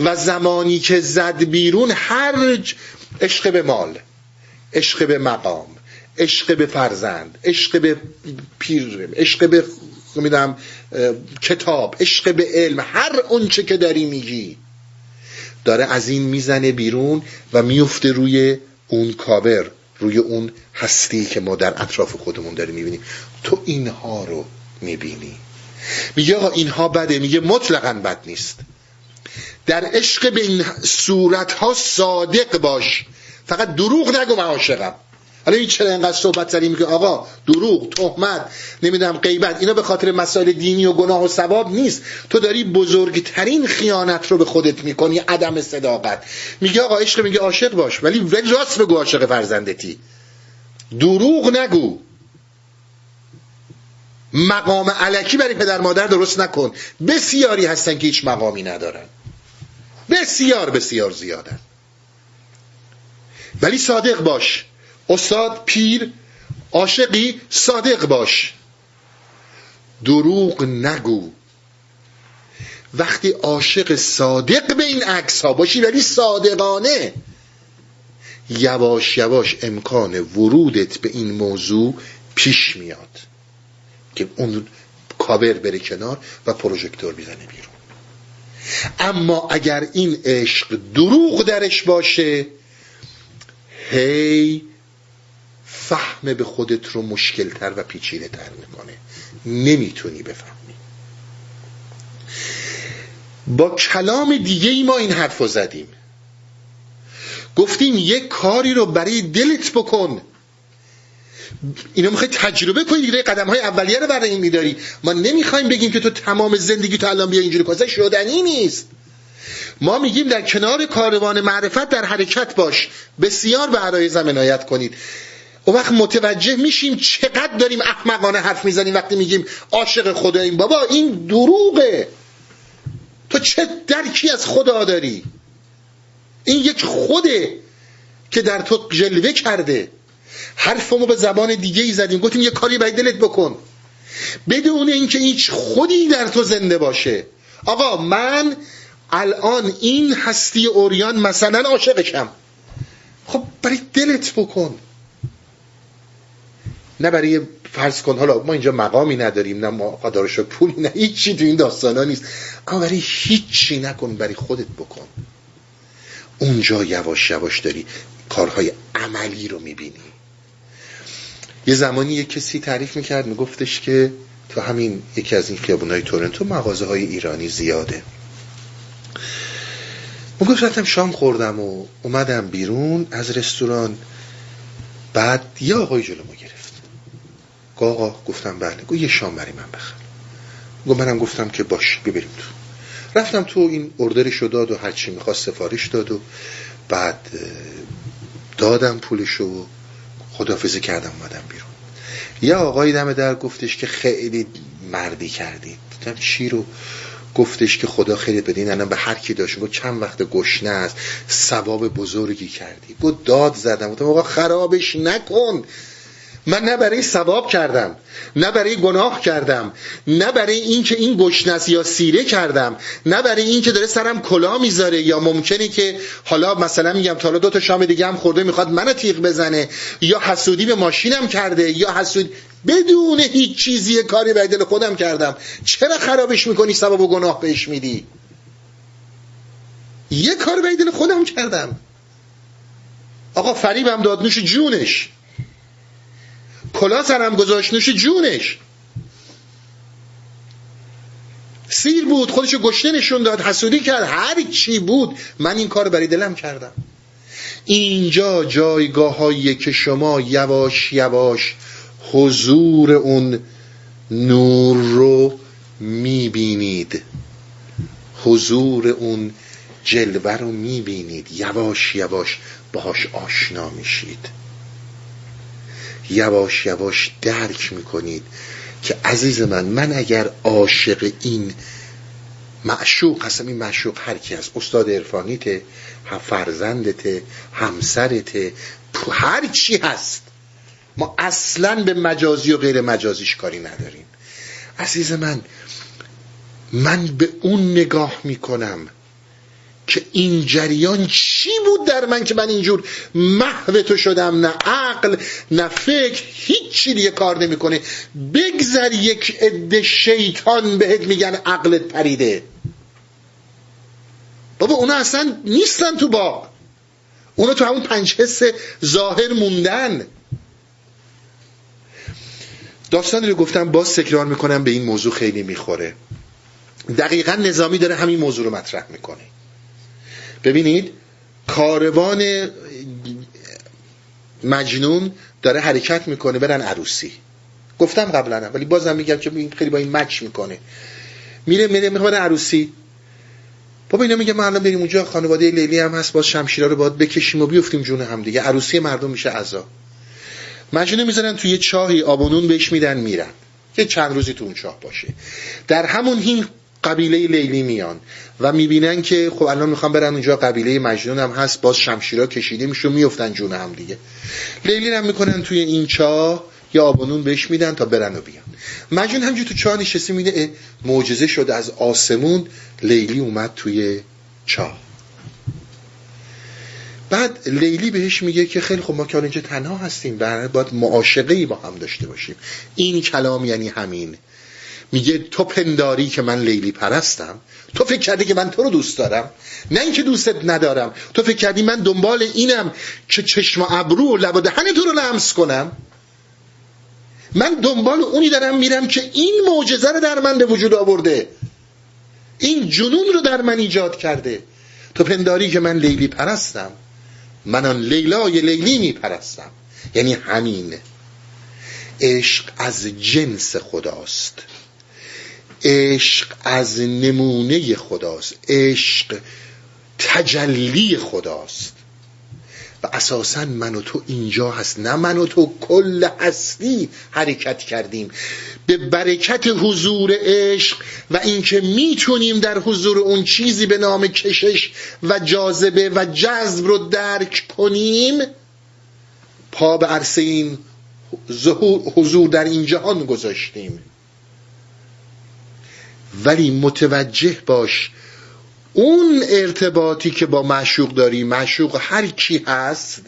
و زمانی که زد بیرون هر عشق به مال عشق به مقام عشق به فرزند عشق به پیر عشق به میدم کتاب عشق به علم هر اونچه که داری میگی. داره از این می‌زنه بیرون و میفته روی اون کاور روی اون هستی که ما در اطراف خودمون داریم می‌بینیم. تو اینها رو می‌بینی. میگه اینها بده میگه مطلقا بد نیست. در عشق به این صورت ها صادق باش. فقط دروغ نگو من عاشقم. حالا این چرا اینقدر صحبت زدیم که آقا دروغ تهمت نمی‌دونم غیبت اینا به خاطر مسائل دینی و گناه و ثواب نیست. تو داری بزرگترین خیانت رو به خودت می‌کنی عدم صداقت. میگه آقا عشق میگه عاشق باش ولی ولی راست بگو عاشق فرزندتی. دروغ نگو. مقام علکی برای پدر مادر درست نکن. بسیاری هستن که هیچ مقامی ندارن. بسیار بسیار زیادن. ولی صادق باش. استاد پیر عاشقی صادق باش. دروغ نگو. وقتی عاشق صادق به این عکس ها باشی ولی صادقانه یواش یواش امکان ورودت به این موضوع پیش میاد که اون کاور بره کنار و پروژکتور بیزنه بیرون. اما اگر این عشق دروغ درش باشه هی فهم به خودت رو مشکلتر و پیچیده تر می‌کنه. نمی‌تونی بفهمی. با کلام دیگه ای ما این حرف رو زدیم. گفتیم یک کاری رو برای دلت بکن. اینو می‌خوای تجربه کنی دیگه قدم های اولیه رو برای این میداری. ما نمی‌خوایم بگیم که تو تمام زندگی تو الان بیا اینجوری کنی شدنی نیست. ما میگیم در کنار کاروان معرفت در حرکت باش. بسیار به عرایز عنایت کنید. و وقت متوجه میشیم چقدر داریم احمقانه حرف می‌زنیم وقتی میگیم عاشق خداییم بابا این دروغه. تو چه درکی از خدا داری؟ این یک خوده که در تو جلوه کرده. حرفمو به زبان دیگه ای زدیم. گفتیم یه کاری باید دلت بکن. بدون اینکه هیچ خودی در تو زنده باشه. آقا من الان این هستی اوریان مثلا عاشقشم. خب برای دلت بکن. نه برای فرض کن حالا ما اینجا مقامی نداریم نه ما قدارش پولی نه هیچی تو این داستان ها نیست. اما برای هیچی نکن برای خودت بکن. اونجا یواش یواش داری کارهای عملی رو می‌بینی. یه زمانی یه کسی تعریف می‌کرد میگفتش که تو همین یکی از این خیابونای تورنتو مغازه های ایرانی زیاده. گفت رفتم شام خوردم و اومدم بیرون از رستوران. بعد یه آقای جلو ما آقا گفتم بله گفت یه شام برای من بخر. گفت منم گفتم که باش ببریم تو. رفتم تو این اردرشو داد و هرچی می‌خواست سفارش داد و بعد دادم پولشو و خدافزی کردم اومدم بیرون. یه آقای دم در گفتش که خیلی مردی کردید. دیدم چی رو؟ گفتش که خدا خیلی بدین الان به هر کی داشت. گفت چند وقت گشنه است ثواب بزرگی کردی. گفت داد زدم. گفتم آقا خرابش نکن. من نه برای ثواب کردم نه برای گناه کردم نه برای اینکه این گشنس یا سیره کردم نه برای اینکه داره سرم کلا می‌ذاره یا ممکنه که حالا مثلا میگم تا حالا دو تا شام دیگه هم خورده می‌خواد منو تیغ بزنه یا حسودی به ماشینم کرده یا حسود بدون هیچ چیزی کاری به دل خودم کردم. چرا خرابش می‌کنی ثواب و گناه بهش میدی؟ یه کار به دل خودم کردم. آقا فریبم داد نوش جونش. کلا سرم گذاشت نوش جونش. سیر بود خودشو گشته نشون داد حسودی کرد هر چی بود من این کار برای دلم کردم. اینجا جایگاه که شما یواش یواش حضور اون نور رو می‌بینید. حضور اون جلوه رو می‌بینید. یواش یواش باهاش آشنا میشید. یواش یواش درک می‌کنید که عزیز من من اگر عاشق این معشوق هستم این معشوق هر کی از استاد عرفانیته فرزندته همسرته هر چی هست. ما اصلا به مجازی و غیر مجازیش کاری نداریم. عزیز من من به اون نگاه می‌کنم. که این جریان چی بود در من که من اینجور محو تو شدم؟ نه عقل نه فکر هیچی دیگه کار نمی‌کنه. بگذر یک عده شیطان بهت میگن عقلت پریده. بابا اونا اصلا نیستن تو با اونا تو همون پنج حس ظاهر موندن. داستانی رو گفتم باز تکرار می‌کنم به این موضوع خیلی می‌خوره. دقیقا نظامی داره همین موضوع رو مطرح می‌کنه. ببینید کاروان مجنون داره حرکت می‌کنه برن عروسی. گفتم قبلا ولی بازم میگم که خیلی با این مچ می‌کنه. میره میره می‌خواد عروسی. بابا اینا میگه ما الان بریم اونجا خانواده لیلی هم هست باز شمشیرا رو باید بکشیم و بیفتیم جون هم دیگه. عروسی مردم میشه عزا. مجنون می‌ذارن توی چاهی آبونون بهش میدن میرن. که چند روزی تو اون چاه باشه. در همون هین قبیله لیلی میان و می‌بینن که خب الان می‌خوام برن اونجا. قبیله مجنون هم هست. باز شمشیرا کشیده میشه و میفتن جون هم دیگه. لیلی هم می‌کنن توی این چاه یا آبانون بهش میدن تا برن و بیان. مجنون همجور تو چاه نشسته میده معجزه شده از آسمون. لیلی اومد توی چاه بعد لیلی بهش میگه که خیلی خب ما که اینجا تنها هستیم باید معاشقه ای با هم داشته باشیم. این کلام یعنی همین. میگه تو پنداری که من لیلی پرستم تو فکر کردی که من تو رو دوست دارم. نه اینکه دوستت ندارم تو فکر کردی من دنبال اینم که چشم و ابرو و لب و دهن تو رو لمس کنم. من دنبال اونی دارم میرم که این معجزه رو در من به وجود آورده. این جنون رو در من ایجاد کرده. تو پنداری که من لیلی پرستم من آن لیلای لیلی میپرستم. یعنی همین عشق از جنس خداست. عشق از نمونه خداست. عشق تجلی خداست. و اساسا من و تو اینجا هست. نه من و تو کل هستی حرکت کردیم. به برکت حضور عشق و اینکه می‌تونیم در حضور اون چیزی به نام کشش و جاذبه و جذب رو درک کنیم پا به عرصه این حضور در این جهان گذاشتیم. ولی متوجه باش اون ارتباطی که با معشوق داری معشوق هر کی هست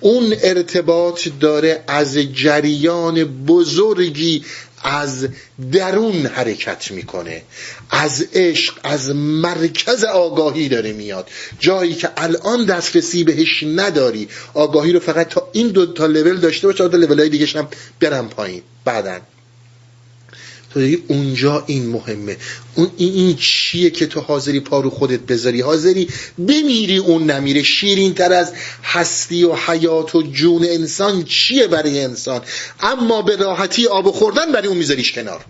اون ارتباط داره از جریان بزرگی از درون حرکت می‌کنه از عشق از مرکز آگاهی داره میاد. جایی که الان دسترسی بهش نداری آگاهی رو فقط تا این دو تا لول داشته باشه تا لول های دیگه هم برم پایین. بعدن تو اونجا این مهمه. اون این, چیه که تو حاضری پارو خودت بذاری؟ حاضری بمیری اون نمیره. شیرین تر از هستی و حیات و جون انسان چیه برای انسان؟ اما به راحتی آب خوردن برای اون میذاریش کنار.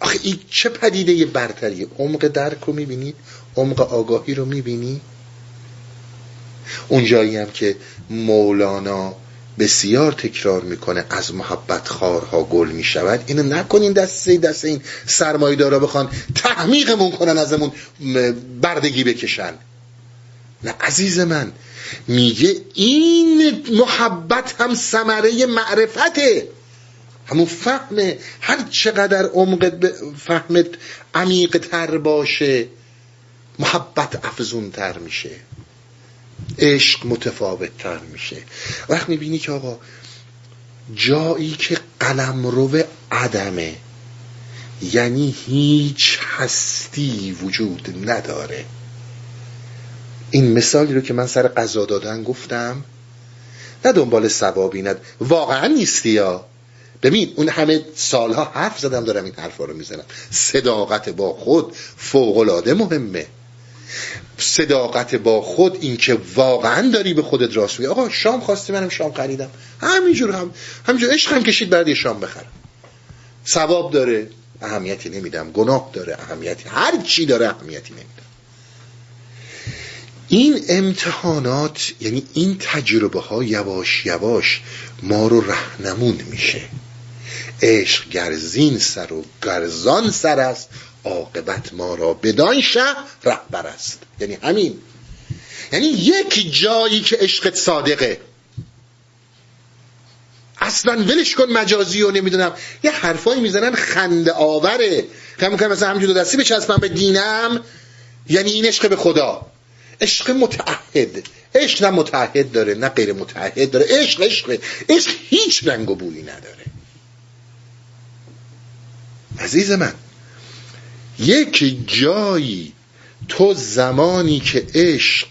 آخه این چه پدیده برتریه؟ عمق درک رو می‌بینی؟ عمق آگاهی رو می‌بینی؟ اون جایی هم که مولانا بسیار تکرار می‌کنه از محبت خارها گل می‌شود. اینو نکنین دست دست این سرمایه دارا بخوان تحمیقمون کنن ازمون بردگی بکشن. نه عزیز من میگه این محبت هم ثمره معرفته. همون فهمه هر چقدر عمق فهمت عمیق تر باشه محبت افزون تر میشه. عشق متفاوت تر میشه. وقت می‌بینی که آقا جایی که قلم رو عدمه یعنی هیچ هستی وجود نداره. این مثالی رو که من سر قضا دادن گفتم نه دنبال ثوابی ند واقعا نیستی یا؟ ببین اون همه سالها حرف زدم دارم این حرفا رو می‌زنم. صداقت با خود فوقلاده مهمه. صداقت با خود اینکه واقعا داری به خودت راست میگی. آقا شام خواستی منم شام خریدم. همینجور هم همینجور. هم کشید بعد شام بخرم. ثواب داره اهمیتی نمیدم. گناه داره اهمیتی. هر چی داره اهمیتی نمیدم. این امتحانات یعنی این تجربه ها یواش یواش ما رو رهنمون میشه. عشق گرزین سر و گرزان سر است. عاقبت ما را بدان شه رهبر است. یعنی همین. یعنی یک جایی که عشقت صادقه. اصلا ولش کن مجازی و نمی‌دونم. یه حرفایی می‌زنن خنده آوره. که می‌کنم مثلا همجور دستی بچسبم به دینم یعنی این عشق به خدا. عشق متعهد. عشق نه متعهد داره نه غیر متعهد داره. عشق عشق. عشق هیچ رنگ و بویی نداره. عزیز من یک جایی تو زمانی که عشق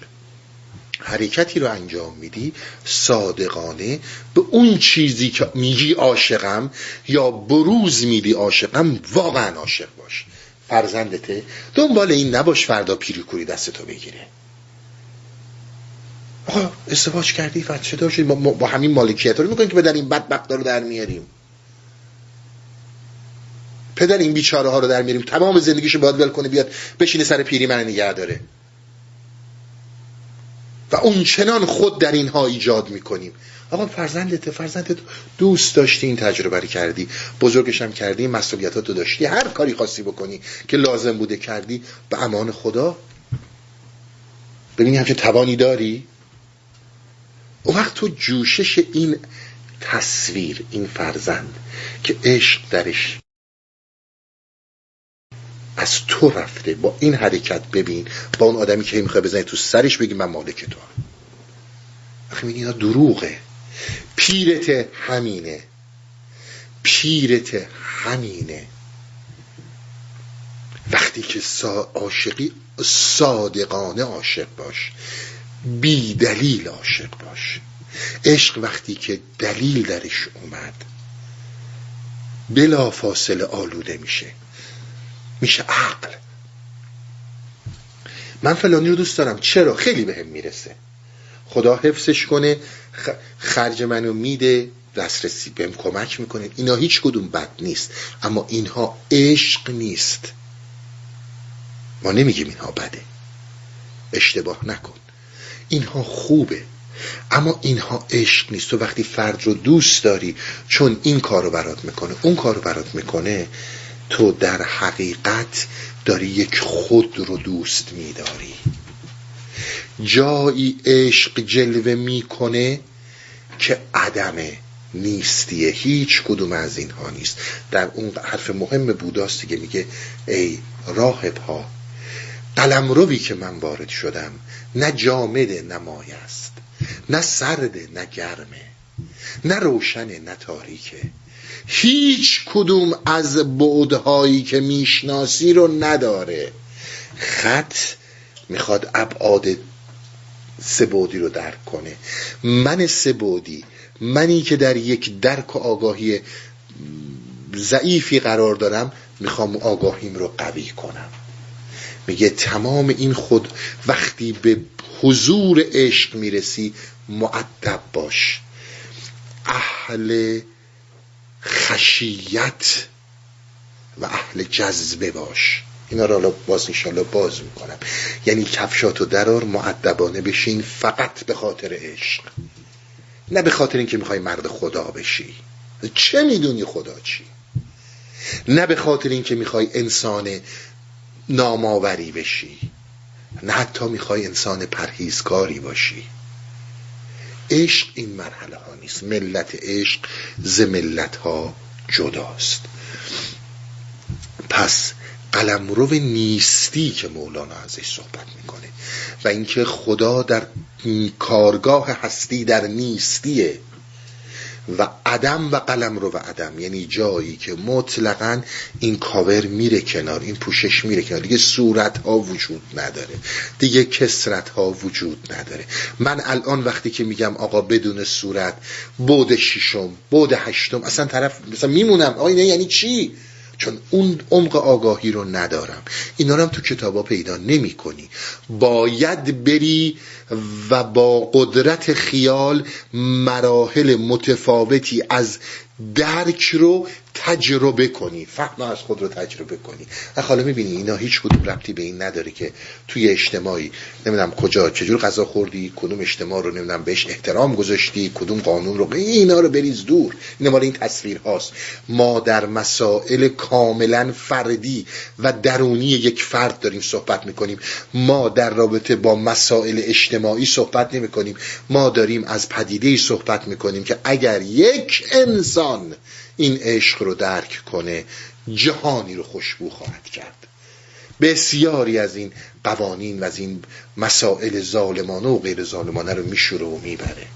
حرکتی رو انجام میدی صادقانه به اون چیزی که میگی عاشقم یا بروز میدی عاشقم واقعا عاشق باش. فرزندته دنبال این نباش فردا دست تو بگیره. آقا ازدواج کردی چه داشتی با, با همین مالکیت رو می‌کنیم که به در این بدبخت رو در میاریم. پدر این بیچاره ها رو در میاریم. تمام زندگیشو باید ول کنه بیاد بشینه سر پیری من نگه داره. و اون چنان خود در اینها ایجاد می‌کنیم. آقا فرزندت فرزندت دوست داشتی این تجربه رو کردی. بزرگش هم کردی مسئولیتات رو داشتی. هر کاری خواستی بکنی که لازم بوده کردی به امان خدا. ببینی همچه توانی داری؟ اون وقت تو جوشش این تصویر این فرزند که عشق درش از تو رفته. با این حرکت ببین با اون آدمی که می‌خوای بزنی تو سرش بگی من مالک تو هم. وقتی میگی اینا دروغه. پیرت همینه. پیرت همینه. وقتی که عاشقی صادقانه عاشق باش. بی دلیل عاشق باش. عشق وقتی که دلیل درش اومد بلا فاصله آلوده میشه. میشه عقل. من فلانی رو دوست دارم. چرا؟ خیلی بهم به می‌رسه. خدا حفظش کنه خرج منو میده دسترسی بهم کمک می‌کنه. اینا هیچ کدوم بد نیست. اما اینها عشق نیست. ما نمیگیم اینها بده. اشتباه نکن. اینها خوبه. اما اینها عشق نیست. تو وقتی فرد رو دوست داری چون این کار رو برات می‌کنه اون کار رو برات می‌کنه تو در حقیقت داری یک خود رو دوست میداری. جایی عشق جلوه می‌کنه که عدمه نیستیه هیچ کدوم از اینها نیست. در اون حرف مهم بوداست که میگه ای راهب ها قلم روی که من وارد شدم نه جامده نه مایه است نه سرده نه گرمه نه روشنه نه تاریکه. هیچ کدوم از بعدهایی که می‌شناسی رو نداره. خط می‌خواد ابعاد سبودی رو درک کنه. من سبودی منی که در یک درک و آگاهی ضعیفی قرار دارم می‌خوام آگاهیم رو قوی کنم. میگه تمام این خود وقتی به حضور عشق می‌رسی معدب باش. اهل خشیت و اهل جذبه باش. اینا رو باز انشالله باز می‌کنم. یعنی کفشاتو درار معدبانه بشین فقط به خاطر عشق. نه به خاطر اینکه می‌خوای مرد خدا بشی. چه می‌دونی خدا چی؟ نه به خاطر اینکه می‌خوای انسان ناماوری بشی. نه حتی می‌خوای انسان پرهیزکاری باشی. عشق این مرحله ها نیست. ملت عشق ز ملت ها جداست. پس قلمرو نیستی که مولانا ازش صحبت می‌کنه و اینکه خدا در کارگاه هستی در نیستیه و عدم و قلم رو و عدم. یعنی جایی که مطلقا این کاور میره کنار این پوشش میره کنار. دیگه صورت ها وجود نداره. دیگه کسرت ها وجود نداره. من الان وقتی که میگم آقا بدون صورت بود ششم بود هشتم اصلا طرف مثلا میمونم. آقا یعنی چی؟ چون اون عمق آگاهی رو ندارم. اینا رو هم تو کتابا پیدا نمی کنی. باید بری و با قدرت خیال مراحل متفاوتی از درک رو تجربه کنی. فهم از خود رو تجربه کنی. حالا می‌بینی اینا هیچ کدوم ربطی به این نداره که توی اجتماعی نمی‌دونم کجا چجور غذا خوردی کدوم اجتماع رو نمی‌دونم بهش احترام گذاشتی کدوم قانون رو اینا رو بریز دور. این مال این تصویر هاست. ما در مسائل کاملا فردی و درونی یک فرد داریم صحبت می‌کنیم. ما در رابطه با مسائل اجتماعی صحبت نمی کنیم ما داریم از پدیده صحبت می‌کنیم که اگر یک انسان این عشق رو درک کنه جهانی رو خوشبو خواهد کرد. بسیاری از این قوانین و از این مسائل ظالمانه و غیر ظالمانه رو میشوره و می‌بره.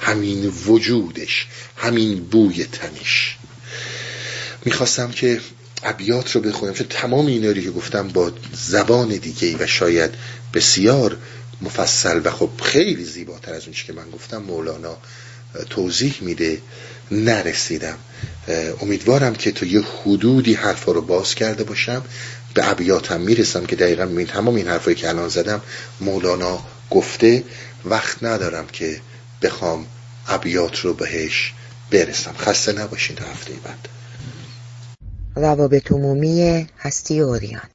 همین وجودش همین بوی تنش. می‌خواستم که ابیات رو بخونم چون تمام اینا که گفتم با زبان دیگه و شاید بسیار مفصل و خب خیلی زیباتر از اون که من گفتم مولانا توضیح میده. نرسیدم. امیدوارم که تو یه حدودی حرفا رو باز کرده باشم. به ابیاتم می‌رسم که دقیقا می تمام این حرفایی که الان زدم مولانا گفته. وقت ندارم که بخوام ابیات رو بهش برسم. خسته نباشین تا هفته بعد. روابط عمومی هستی اوریان.